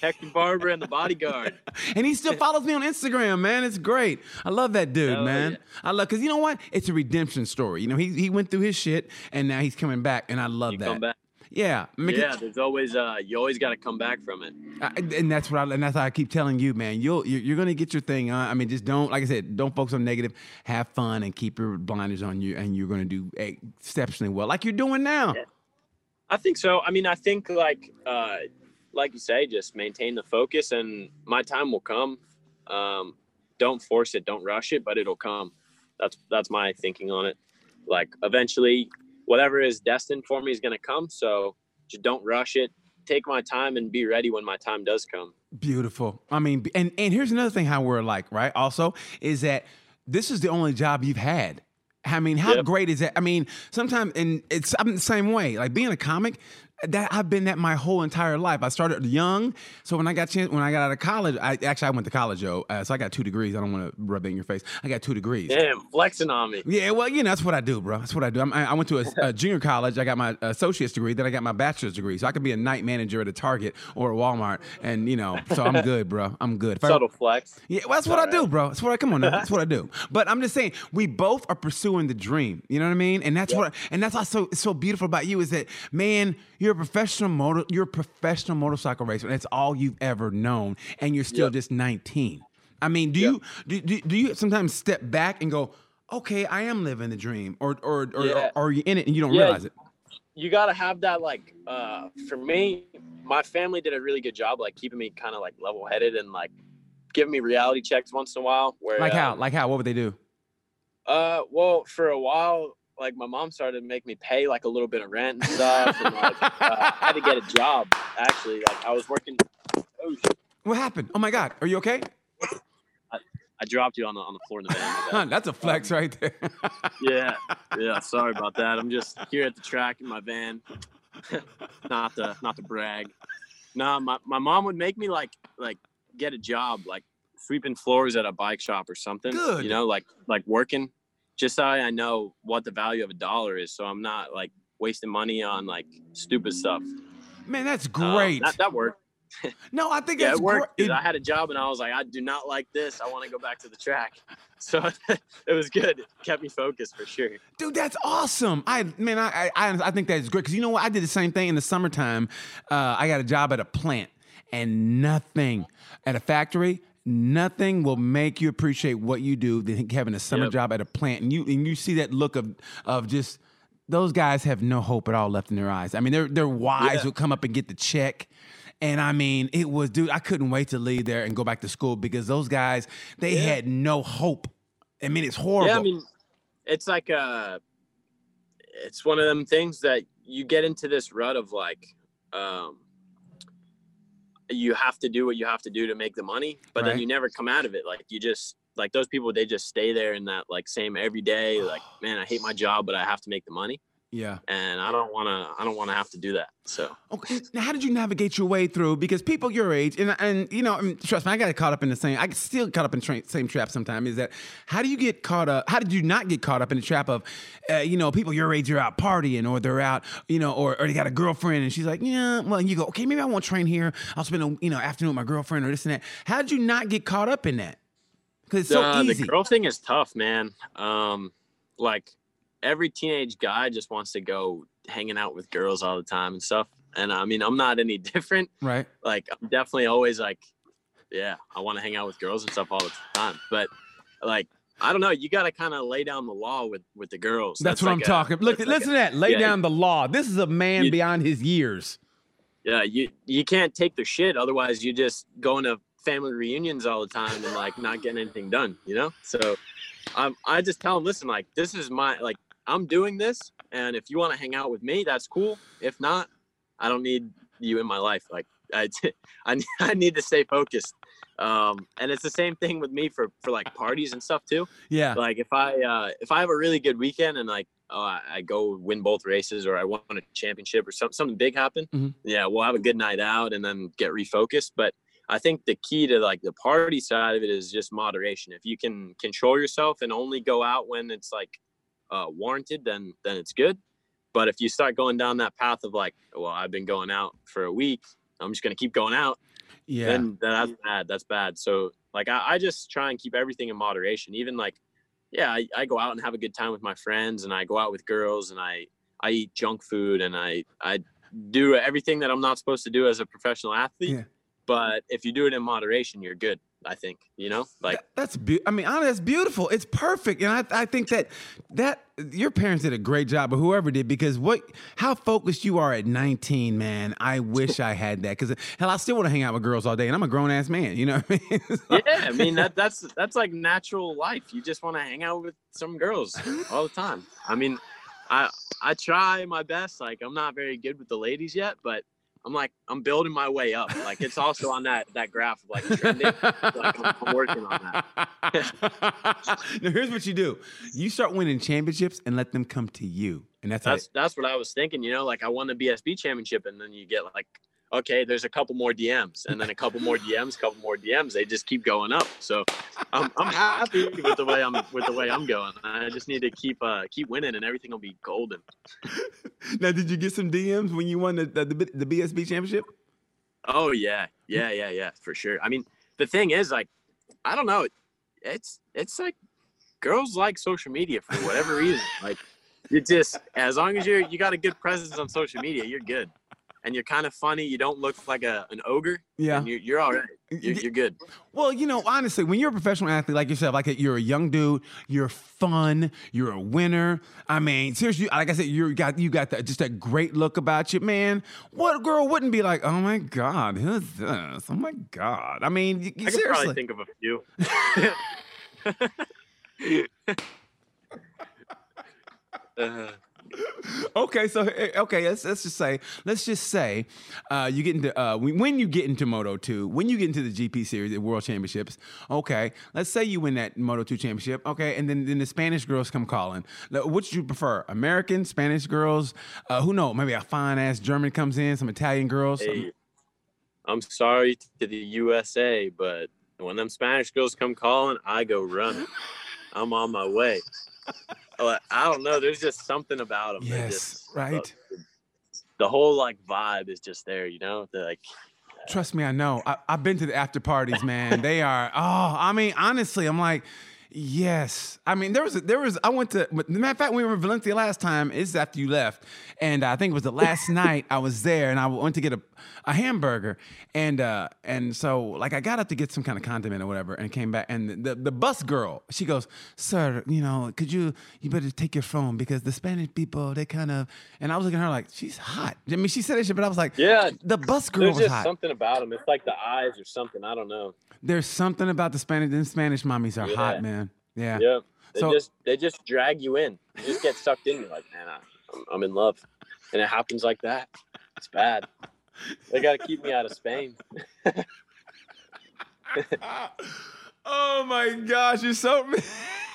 Hector Barber and the bodyguard. and he still follows me on Instagram, man. It's great. I love that dude, Hell man. yeah. I love because you know what? It's a redemption story. You know, he he went through his shit and now he's coming back, and I love You that. come back. Yeah, I mean, Yeah, there's always uh you always got to come back from it. I- and that's what I and that's how I keep telling you, man. You'll you're, you're gonna get your thing on. I mean, just don't like I said, don't focus on negative. Have fun and keep your blinders on you, and you're gonna do exceptionally well, like you're doing now. Yeah. I think so. I mean, I think like uh like you say, just maintain the focus and my time will come. Um don't force it, don't rush it, but it'll come. That's that's my thinking on it. Like eventually whatever is destined for me is going to come, so just don't rush it. Take my time and be ready when my time does come. Beautiful. I mean, and and here's another thing how we're like, right? Also, is that this is the only job you've had. I mean, how Yep. great is that? I mean, sometimes, and it's I'm the same way. Like being a comic, that I've been that my whole entire life. I started young, so when I got chance, when I got out of college, I actually I went to college, yo. Uh, so I got two degrees. I don't want to rub it in your face. I got two degrees. Damn, flexing on me. Yeah, well, you know, that's what I do, bro. That's what I do. I'm, I I went to a, a junior college. I got my associate's degree. Then I got my bachelor's degree. So I could be a night manager at a Target or a Walmart. And, you know, so I'm good, bro. I'm good. If I- Subtle flex. yeah, well, that's what I do, bro. That's what I come on. Now. That's what I do. But I'm just saying, we both are pursuing the dream. You know what I mean? And that's what, and that's what's so so beautiful about you is that, man, you're a professional motor, you're a professional motorcycle racer. And that's all you've ever known, and you're still Yep. just 19. I mean, do you do, do do you sometimes step back and go, okay, I am living the dream, or or or, Yeah. or are you in it and you don't Yeah. realize it? you got to have that like uh for me my family did a really good job like keeping me kind of like level headed and like giving me reality checks once in a while where Like how? um, Like how? What would they do? uh well for a while like my mom started to make me pay like a little bit of rent and stuff and like uh, I had to get a job actually like I was working oh. What happened? Oh my God, are you okay? I dropped you on the on the floor in the van Huh, that's a flex right there. yeah yeah sorry about that I'm just here at the track in my van not to not to brag. No, my, my mom would make me like like get a job like sweeping floors at a bike shop or something. Good. You know, like like working, just so I know what the value of a dollar is, so I'm not like wasting money on like stupid stuff. Man, that's Um, great. that, that worked. no, I think Yeah, it worked. I had a job and I was like, I do not like this. I want to go back to the track. So it was good. It kept me focused for sure. Dude, that's awesome. I man, I I, I think that's great because you know what? I did the same thing in the summertime. Uh, I got a job at a plant, and nothing at a factory. Nothing will make you appreciate what you do than having a summer Yep. job at a plant, and you and you see that look of of just those guys have no hope at all left in their eyes. I mean, their their wives Yeah. would come up and get the check. And I mean, it was, dude, I couldn't wait to leave there and go back to school because those guys, they Yeah. had no hope. I mean, it's horrible. Yeah, I mean, it's like uh it's one of them things that you get into this rut of like, um, you have to do what you have to do to make the money, but Right. then you never come out of it. Like you just like those people, they just stay there in that like same every day. Like, man, I hate my job, but I have to make the money, yeah. and I don't want to. I don't want to have to do that. So Okay, now how did you navigate your way through? Because people your age, and and you know, I mean, trust me, I got caught up in the same. I get still caught up in tra- same trap sometimes. Is that how do you get caught up? How did you not get caught up in the trap of, uh, you know, people your age are out partying or they're out, you know, or, or they got a girlfriend and she's like, yeah, well, and you go, okay, maybe I won't train here. I'll spend a you know afternoon with my girlfriend or this and that. How did you not get caught up in that? Because it's so Uh, easy. The girl thing is tough, man. Um, like every teenage guy just wants to go hanging out with girls all the time and stuff. And I mean, I'm not any different. right? Like, I'm definitely always like, yeah, I want to hang out with girls and stuff all the time. But like, I don't know. You got to kind of lay down the law with with the girls. That's, what like I'm a- talking. Look, that's like listen a- to that. Lay yeah. down the law. This is a man You- beyond his years. Yeah, you you can't take the shit. Otherwise, you just going to family reunions all the time and like not getting anything done. You know. So, um, I just tell them, listen, like this is my like I'm doing this, and if you want to hang out with me, that's cool. If not, I don't need you in my life. Like I I need- I need to stay focused. Um, and it's the same thing with me for for like parties and stuff too. Yeah. like if i uh if i have a really good weekend and like oh, I, go win both races or i won a championship or something something big happen Mhm. yeah we'll have a good night out and then get refocused but i think the key to like the party side of it is just moderation if you can control yourself and only go out when it's like uh warranted then then it's good but if you start going down that path of like well i've been going out for a week i'm just going to keep going out Yeah. then then that's bad. That's bad. So like I, I just try and keep everything in moderation. Even like, yeah, I, I go out and have a good time with my friends and I go out with girls and I I eat junk food and I I do everything that I'm not supposed to do as a professional athlete. Yeah. But if you do it in moderation, you're good. I think you know, like That- that's be- I mean, honestly, that's beautiful. It's perfect, and I, I think that that your parents did a great job, or whoever did, because what how focused you are at 19, man. I wish I had that, because hell, I still want to hang out with girls all day, and I'm a grown ass man. You know what I mean? yeah, I mean that that's that's like natural life. You just want to hang out with some girls all the time. I mean, I I try my best. Like I'm not very good with the ladies yet, but I'm like I'm building my way up. Like it's also on that that graph of like trending. Like I'm, I'm working on that. now here's what you do: you start winning championships and let them come to you, and that's, That's that's what I was thinking. You know, like I won the BSB championship, and then you get like. Okay, there's a couple more DMs, and then a couple more DMs, couple more DMs. They just keep going up. So, I'm, I'm happy with the way I'm with the way I'm going. I just need to keep uh keep winning, and everything will be golden. Now, did you get some DMs when you won the the, the, the BSB championship? Oh yeah, yeah, yeah, yeah, for sure. I mean, the thing is, like, I don't know, it's it's like girls like social media for whatever reason. Like, you just as long as you're you got a good presence on social media, you're good, and you're kind of funny. You don't look like a an ogre. Yeah. and you're, you're all right. You're, you're good. Well, you know, honestly, when you're a professional athlete like yourself, like you're a young dude, you're fun, you're a winner. I mean, seriously, like I said, you got you got that just that great look about you, man. What girl wouldn't be like, oh my god, who's this? Oh my god. I mean, you, I could seriously. probably think of a few. uh, okay, so eh, okay, let's let's just say let's just say uh, you get into uh, when you get into Moto Two, when you get into the GP Series, the World Championships. Okay, let's say you win that Moto Two championship. Okay, and then then the Spanish girls come calling. Now, Which you prefer, American, Spanish girls? Uh, who know? Maybe a fine ass German comes in, some Italian girls. some- I'm sorry to the USA, but when them Spanish girls come calling, I go running. I'm on my way. I don't know. There's just something about them. Yes, right. The, the whole like vibe is just there, you know. They're like, Trust me, I know. I, I've been to the after parties, man. they are. Oh, I mean, honestly, I'm like, yes. I mean, there was a, there was. I went to. but Matter of fact, we were in Valencia last time, it's after you left, and I think it was the last night I was there, and I went to get a, a hamburger, and uh, and so like I got up to get some kind of condiment or whatever, and came back, and the the bus girl, she goes, "Sir, you know, could you you better take your phone because the Spanish people they kind of," and I was looking at her like, she's hot. I mean, she said that shit, but I was like, yeah. the bus girl There's was just hot. something about them. It's like the eyes or something. I don't know. There's something about the Spanish. Them Spanish mommies are Yeah. hot, man. Yeah. Yeah. They So- just they just drag you in. You just get sucked in. You're like, man, I, I'm, I'm in love, and it happens like that. It's bad. They got to keep me out of Spain. oh my gosh, you're so.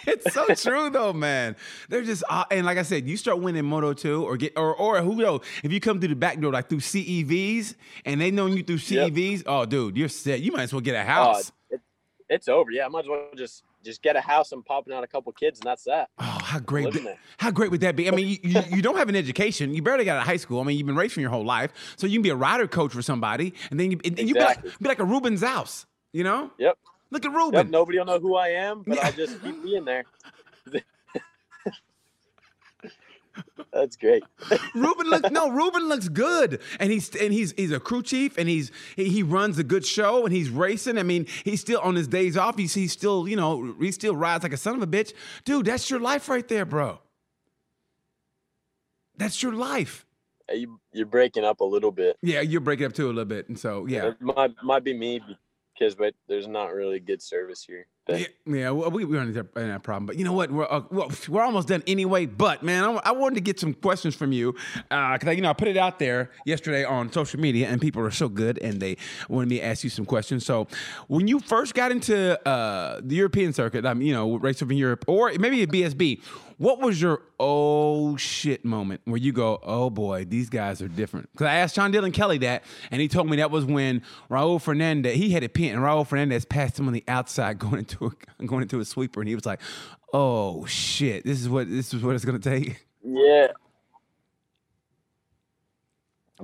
it's so true though, man. They're just uh, and like I said, you start winning Moto two or get or or who knows if you come through the back door like through CEVs and they know you through Yep. CEVs. Oh, dude, you're set. You might as well get a Oh, house. it, it's over. Yeah, I might as well just just get a house and popping out a couple kids, and that's that. Oh, how great! How great would that be? I mean, you, you, you don't have an education. You barely got out of high school. I mean, you've been racing your whole life, so you can be a rider coach for somebody, and then you, and you be, like, be like a Rubens House, You know? Yep. Look at Yep. Ruben. Nobody will know who I am, but. I'll just keep being there. That's great. Ruben looks no, Ruben looks good, and he's and he's he's a crew chief, and he's he, he runs a good show, and he's racing. I mean, he's still on his days off. He's he's still you know he still rides like a son of a bitch, dude. That's your life right there, bro. That's your life. You, you're breaking up a little bit. Yeah, you're breaking up too a little bit, and so yeah. It might might be me because but there's not really good service here. Yeah, we we run into that, problem, but you know what? We're uh, we're almost done anyway. But man, I, I wanted to get some questions from you because you know I put it out there yesterday on social media, and people are so good, and they wanted me to ask you some questions. So, when you first got into uh, the European circuit, um, you know, race over in Europe, or maybe a BSB, what was your oh shit moment where you go, oh boy, these guys are different? Because I asked Sean Dylan Kelly that, and he told me that was when Raul Fernandez he had a pin, and Raul Fernandez passed him on the outside going into a, going into a sweeper, and he was like, oh shit, this is what this is what it's gonna take. yeah,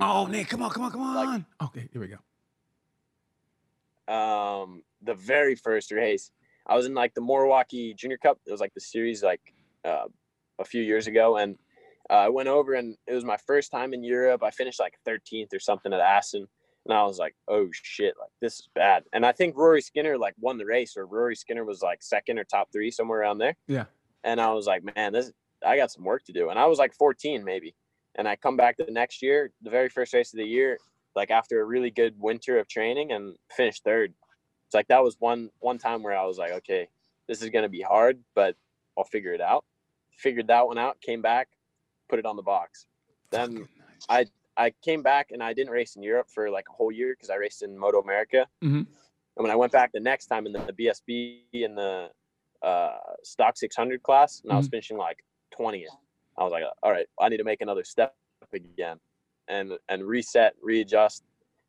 Oh Nick, come on, come on, come on. okay, here we go. um, the very first race, I was in like the Milwaukee Junior Cup. It was like the series like uh, a few years ago, and uh, I went over and it was my first time in Europe. I finished like 13th or something at Assen, and I was like, "Oh shit, like this is bad." And I think Rory Skinner like won the race, or Rory Skinner was like second or top three somewhere around there. Yeah. And I was like, "Man, this I got some work to do." And I was like 14 maybe, and I come back the next year, the very first race of the year, like after a really good winter of training, and finished third. It's like that was one one time where I was like, "Okay, this is gonna be hard, but I'll figure it out." Figured that one out. Came back, put it on the box. Then I I came back and I didn't race in Europe for like a whole year because I raced in Moto America. Mhm. And when I went back the next time in the, BSB in the uh, stock 600 class, and I was finishing like 20th, I was like, all right, I need to make another step again, and and reset, readjust,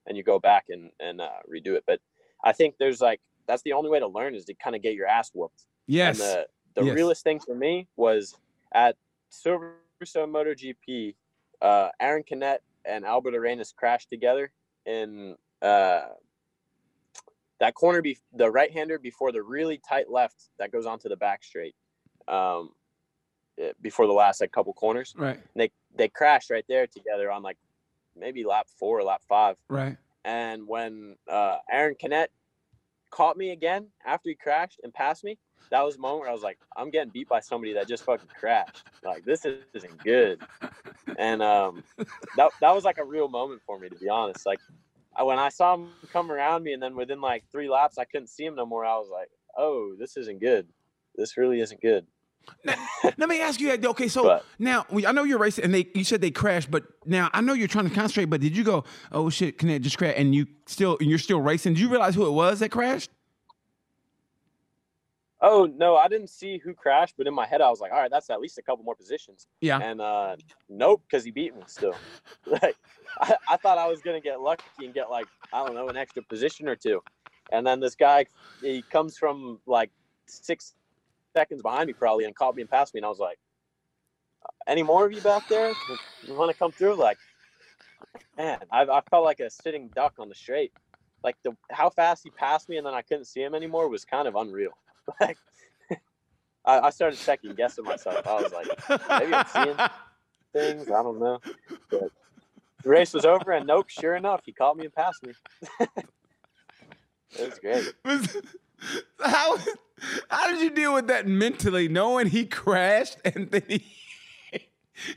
and you go back and and uh, redo it. But I think there's like that's the only way to learn is to kind of get your ass whooped. Yes. And the the Yes. realest thing for me was at Silverstone MotoGP, uh, Aaron Canet and Albert Arenas crashed together in uh, that corner, be- the right hander before the really tight left that goes onto the back straight. Um, eh, before the last like couple corners, right, they they crashed right there together on like maybe lap four or lap five. right. And when uh, Aaron Canet caught me again after he crashed and passed me, that was the moment where I was like, I'm getting beat by somebody that just fucking crashed. Like this isn't good. And um, that that was like a real moment for me, to be honest. Like I, when I saw him come around me, and then within like three laps, I couldn't see him no more. I was like, Oh, this isn't good. This really isn't good. Let me ask you. Okay, so But- now we- I know you're racing, and they you said they crashed, but now I know you're trying to concentrate. But did you go, oh shit, Canet just crash? And you still, and you're still racing. Did you realize who it was that crashed? Oh no, I didn't see who crashed, but in my head I was like, all right, that's at least a couple more positions. Yeah. And uh, nope, because he beat me still. like I, I thought I was gonna get lucky and get like I don't know an extra position or two, and then this guy he comes from like six seconds behind me probably and caught me and passed me, and I was like, uh, any more of you back there? You want to come through? Like, man, I, I felt like a sitting duck on the straight. Like the how fast he passed me and then I couldn't see him anymore was kind of unreal. Like I, I started second guessing myself. I was like, maybe I'm seeing things. I don't know. But the race was over, and nope, sure enough, he caught me and passed me. it was great. How how did you deal with that mentally, knowing he crashed and then he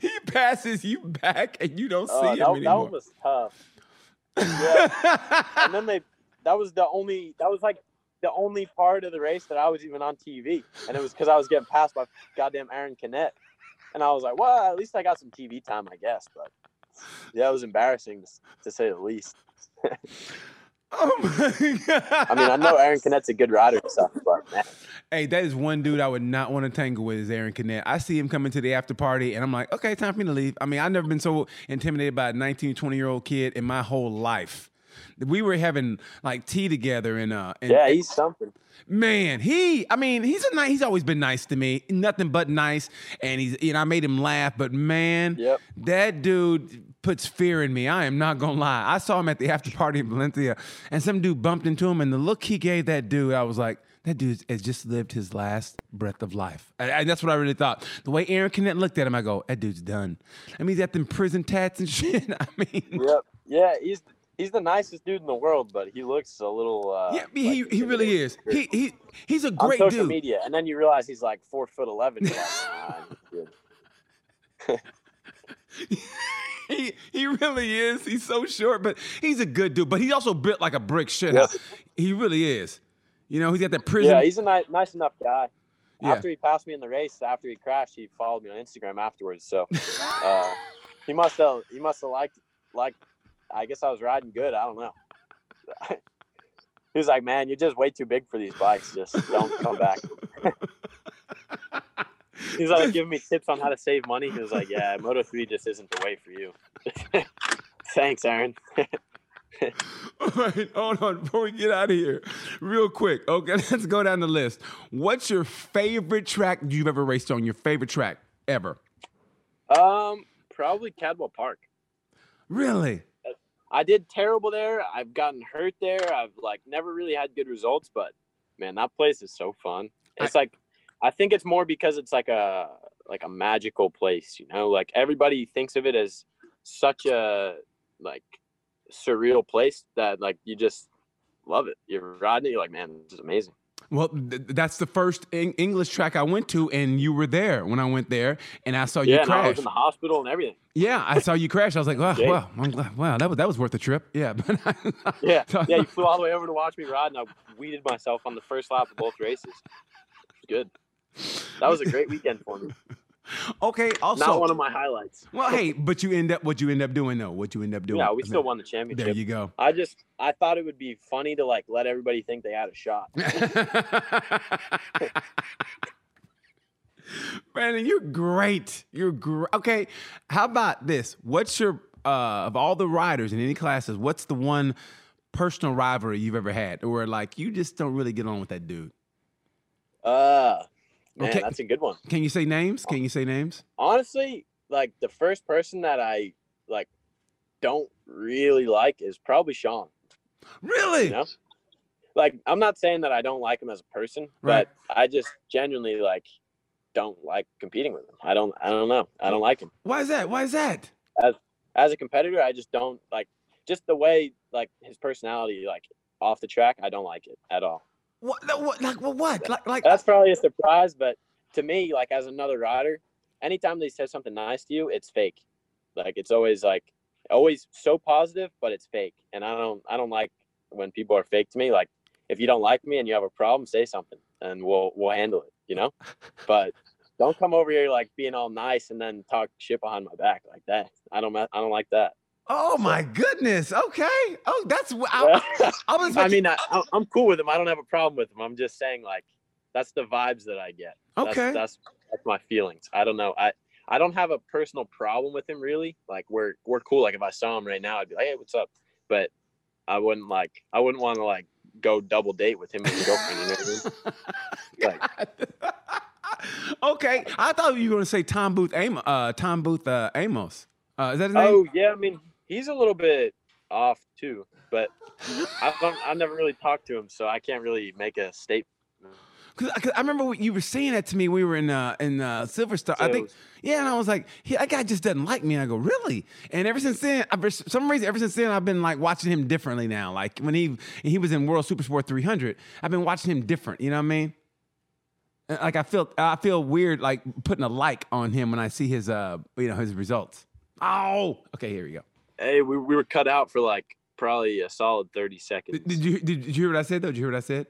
he passes you back and you don't oh, see Oh, him that, that anymore? one was tough. Yeah. and then they that was the only that was like the only part of the race that I was even on TV, and it was because I was getting passed by goddamn Aaron Canet, and I was like, well, at least I got some TV time, I guess. But yeah, it was embarrassing to, to say the least. oh my god! I mean, I know Aaron Canet's a good rider and stuff, but man, Hey, that is one dude I would not want to tangle with is Aaron Canet. I see him coming to the after party and I'm like, okay, time for me to leave. I mean, I've never been so intimidated by a 19, 20 year old kid in my whole life. We were having like tea together and uh and yeah, he's something. man, he I mean, he's a nice he's always been nice to me. Nothing but nice. And he's you know, I made him laugh, but man, Yep. that dude puts fear in me. I am not gonna lie. I saw him at the after party in Valencia and some dude bumped into him and the look he gave that dude, I was like, that dude has just lived his last breath of life. And, and that's what I really thought. The way Aaron Canet looked at him, I go, that dude's done. I mean, he's got them prison tats and shit. I mean, Yep. Yeah, he's he's the nicest dude in the world, but he looks a little. Uh, yeah, he, like he really is. He he he's a on great social dude. media, and then you realize he's like four foot eleven. You're like, nah, he's good. he he really is. He's so short, but he's a good dude. But he's also built like a brick shit house. He really is. You know, he's got that prison. Yeah, he's a nice, nice enough guy. Yeah. After he passed me in the race, after he crashed, he followed me on Instagram afterwards. So uh, he must have he must have liked like I guess I was riding good. I don't know. he was like, "Man, you're just way too big for these bikes. Just don't come back." He's like giving me tips on how to save money. He was like, "Yeah, Moto 3 just isn't the way for you." Thanks, Aaron. All right, hold on before we get out of here, real quick. Okay, let's go down the list. What's your favorite track you've ever raced on? Your favorite track ever? um, probably Cadwell Park. Really? I did terrible there. I've gotten hurt there. I've like never really had good results, but man, that place is so fun. It's like I think it's more because it's like a like a magical place, you know? Like everybody thinks of it as such a like surreal place that like you just love it. You're riding it, you're like, man, this is amazing. Well, th- that's the first Eng- English track I went to, and you were there when I went there, and I saw you yeah, and I was crash. in the hospital and everything. Yeah, I saw you crash. I was like, wow, Yeah. wow, I'm glad, wow, that was that was worth the trip. Yeah, but Yeah, yeah, you flew all the way over to watch me ride, and I weeded myself on the first lap of both races. Good. That was a great weekend for me. okay. Also, Not one of my highlights. well, hey, but you end up what you end up doing though. What you end up doing? Yeah, we still won the championship. There you go. I just I thought it would be funny to like let everybody think they had a shot. Brandon, you're great. You're great. Okay, how about this? What's your uh of all the riders in any classes? What's the one personal rivalry you've ever had, or like you just don't really get on with that dude? Uh man, Okay. that's a good one. Can you say names? Can you say names? Honestly, like the first person that I like don't really like is probably Sean. Really? You know? Like I'm not saying that I don't like him as a person, Right. but I just genuinely like don't like competing with him. I don't I don't know. I don't like him. Why is that? Why is that? As as a competitor, I just don't like just the way like his personality like off the track, I don't like it at all. What? what like what? what? Like like That's probably a surprise, but to me, like as another rider, anytime they say something nice to you, it's fake. Like it's always like always so positive, but it's fake. And I don't I don't like when people are fake to me. Like if you don't like me and you have a problem, say something and we'll we'll handle it, you know? But don't come over here like being all nice and then talk shit behind my back like that. I don't I don't like that. Oh my goodness. Okay. Oh, that's I, I was. I mean, I, I'm cool with him. I don't have a problem with him. I'm just saying, like, that's the vibes that I get. That's, Okay. That's that's my feelings. I don't know. I I don't have a personal problem with him really. Like we're we're cool. Like if I saw him right now, I'd be like, hey, what's up? But I wouldn't like I wouldn't want to like go double date with him and his girlfriend. You know what I mean? Like, okay, I thought you were going to say Tom Booth, Amos. Uh, Tom Booth uh, Amos. Uh, is that his name? oh yeah, I mean he's a little bit off too, but I don't. I never really talked to him, so I can't really make a statement. Cause, 'cause I remember what you were saying that to me. when We were in uh, in uh, Silver Star. I think, So- yeah, and I was like, he, that guy just doesn't like me. And I go, really? And ever since then, I, for some reason, ever since then, I've been like watching him differently now. Like when he he was in World Super Sport 300, I've been watching him different. You know what I mean? Uh, Like I feel I feel weird like putting a like on him when I see his uh you know his results. Oh, okay, here we go. Hey, we, we were cut out for like probably a solid 30 seconds. Did, did you did, you hear what I said though? Did you hear what I said?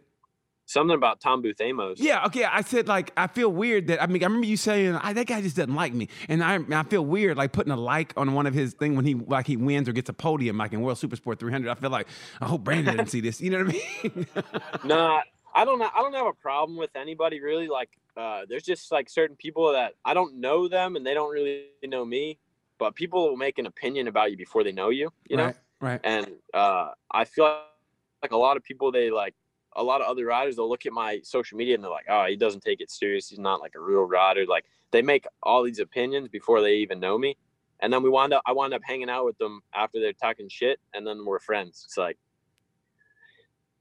Something about Tom Booth Amos. Yeah, okay. I said like I feel weird that I mean I remember you saying I, that guy just doesn't like me, and I I feel weird like putting a like on one of his thing when he like he wins or gets a podium like in World Super Sport 300. I feel like I hope Brandon didn't see this. You know what I mean? Nah, I don't know. I don't have a problem with anybody really. Like, uh, there's just like certain people that I don't know them and they don't really know me, but people will make an opinion about you before they know you, you know? right, right. And uh, I feel like a lot of people, they like, a lot of other riders, they'll look at my social media and they're like, oh, he doesn't take it serious. He's not like a real rider. Like, they make all these opinions before they even know me. And then we wind up, I wind up hanging out with them after they're talking shit, and then we're friends. It's like,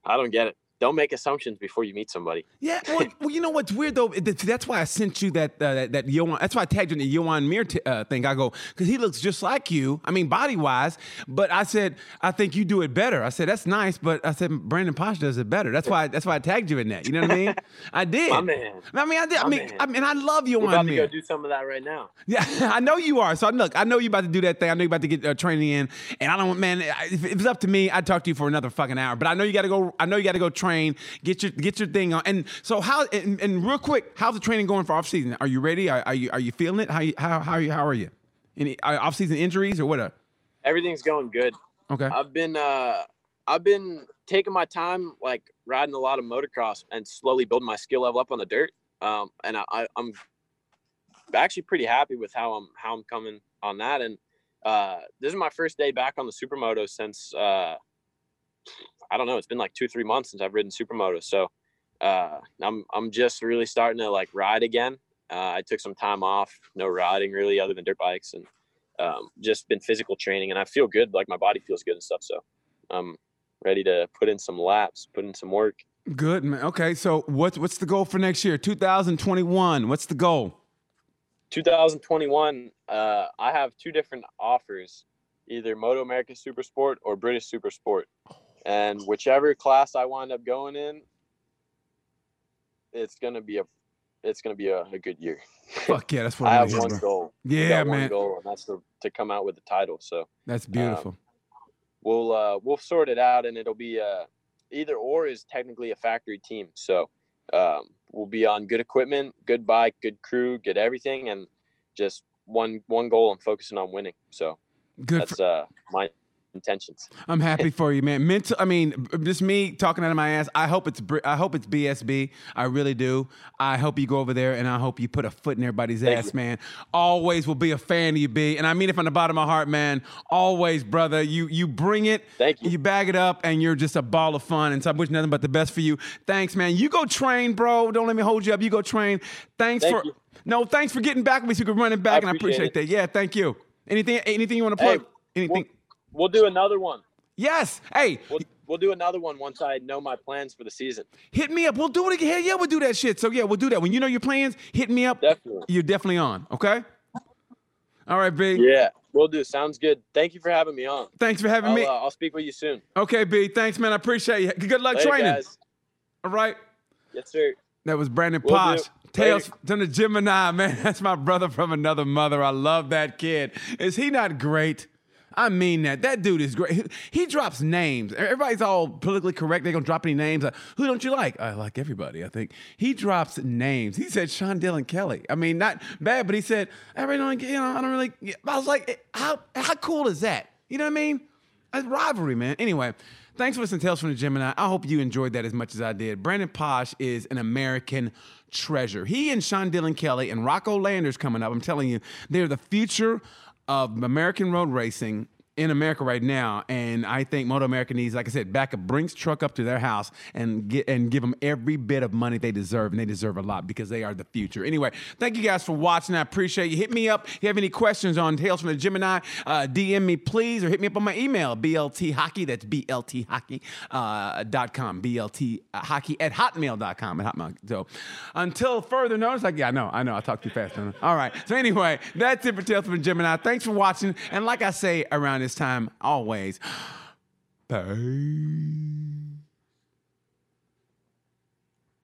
I don't get it. Don't make assumptions before you meet somebody. Yeah, well, well, you know what's weird though? That's why I sent you that uh, that, that Joan. That's why I tagged you in the Joan Mir t- uh, thing. I go because he looks just like you. I mean, body wise. But I said I think you do it better. I said that's nice, but I said Brandon Paasch does it better. That's why that's why I tagged you in that. You know what I mean? I did. My man. I mean, I did. I mean, man. I mean, I love We're Joan about to Mir. go do some of that right now. Yeah, I know you are. So look, I know you're about to do that thing. I know you're about to get uh, training in, and I don't, man. If it was up to me, I'd talk to you for another fucking hour. But I know you got to go. I know you got to go train, get your get your thing on. And so how? And, and real quick, how's the training going for off season? Are you ready? Are, are you are you feeling it? How you, how how are you, how are you? Any off season injuries or what? Everything's going good. Okay. I've been uh I've been taking my time like riding a lot of motocross and slowly building my skill level up on the dirt. Um and I, I I'm actually pretty happy with how I'm how I'm coming on that. And uh this is my first day back on the supermoto since uh I don't know, it's been like two, three months since I've ridden supermoto. So uh I'm I'm just really starting to like ride again. Uh, I took some time off, no riding really other than dirt bikes and um, just been physical training and I feel good. Like my body feels good and stuff. So I'm ready to put in some laps, put in some work. Good man. Okay. So what's what's the goal for next year? 2021. What's the goal? 2021, uh, I have two different offers, either Moto America Super Sport or British Super Sport. And whichever class I wind up going in, it's gonna be a it's gonna be a, a good year. Fuck yeah, that's what I have one bro. goal. Yeah, got one man. goal, and that's to, to come out with the title. So That's beautiful. we'll uh, we'll sort it out, and it'll be uh, either or is technically a factory team. So um, we'll be on good equipment, good bike, good crew, good everything, and just one one goal and focusing on winning. So Good. that's For, uh, my intentions. I'm happy for you, man. Mental. I mean, just me talking out of my ass. I hope it's. I hope it's BSB. I really do. I hope you go over there, and I hope you put a foot in everybody's Thank ass, you. man. Always will be a fan of you, B. And I mean it from the bottom of my heart, man. Always, brother. You you bring it. Thank you. You bag it up, and you're just a ball of fun. And so I wish nothing but the best for you. Thanks, man. You go train, bro. Don't let me hold you up. You go train. Thanks Thank for. you. No, thanks for getting back with me so you could run it back, and I appreciate appreciate that. Yeah, thank you. Anything? Anything you want to Hey, plug? anything? We'll do another one. yes. Hey, We'll, we'll do another one once I know my plans for the season. Hit me up. We'll do it again. Yeah, we'll do that shit. So yeah, we'll do that. When you know your plans, hit me up. Definitely. You're definitely on. Okay. All right, B. Yeah, we'll do. Sounds good. Thank you for having me on. Thanks for having I'll, me. uh, I'll speak with you soon. okay, B. Thanks, man. I appreciate you. Good luck Later, training. guys. All right. Yes, sir. That was Brandon Will do. Paasch. Tales Later. from the Gemini, man. That's my brother from another mother. I love that kid. Is he not great? I mean that. That dude is great. He, drops names. Everybody's all politically correct. They're gonna drop any names. Uh, who don't you like? I like everybody. I think he drops names. He said Sean Dylan Kelly. I mean, not bad, but he said I don't. You know, I don't really. I was like, how how cool is that? You know what I mean? A rivalry, man. Anyway, thanks for listening to Tales from the Gemini. I hope you enjoyed that as much as I did. Brandon Paasch is an American treasure. He and Sean Dylan Kelly and Rocco Landers coming up. I'm telling you, they're the future of American road racing in America right now, and I think Moto America needs, like I said, back a Brinks truck up to their house and get and give them every bit of money they deserve, and they deserve a lot because they are the future. Anyway, thank you guys for watching. I appreciate you. Hit me up if you have any questions on Tales from the Gemini. Uh, DM me please, or hit me up on my email BLT Hockey. That's BLT Hockey uh, dot com. BLT Hockey at hotmail.com at hotmail. So until further notice, like yeah, I know, I know, I talk too fast. All right. So anyway, that's it for Tales from the Gemini. Thanks for watching, and like I say around this time, always. Bye.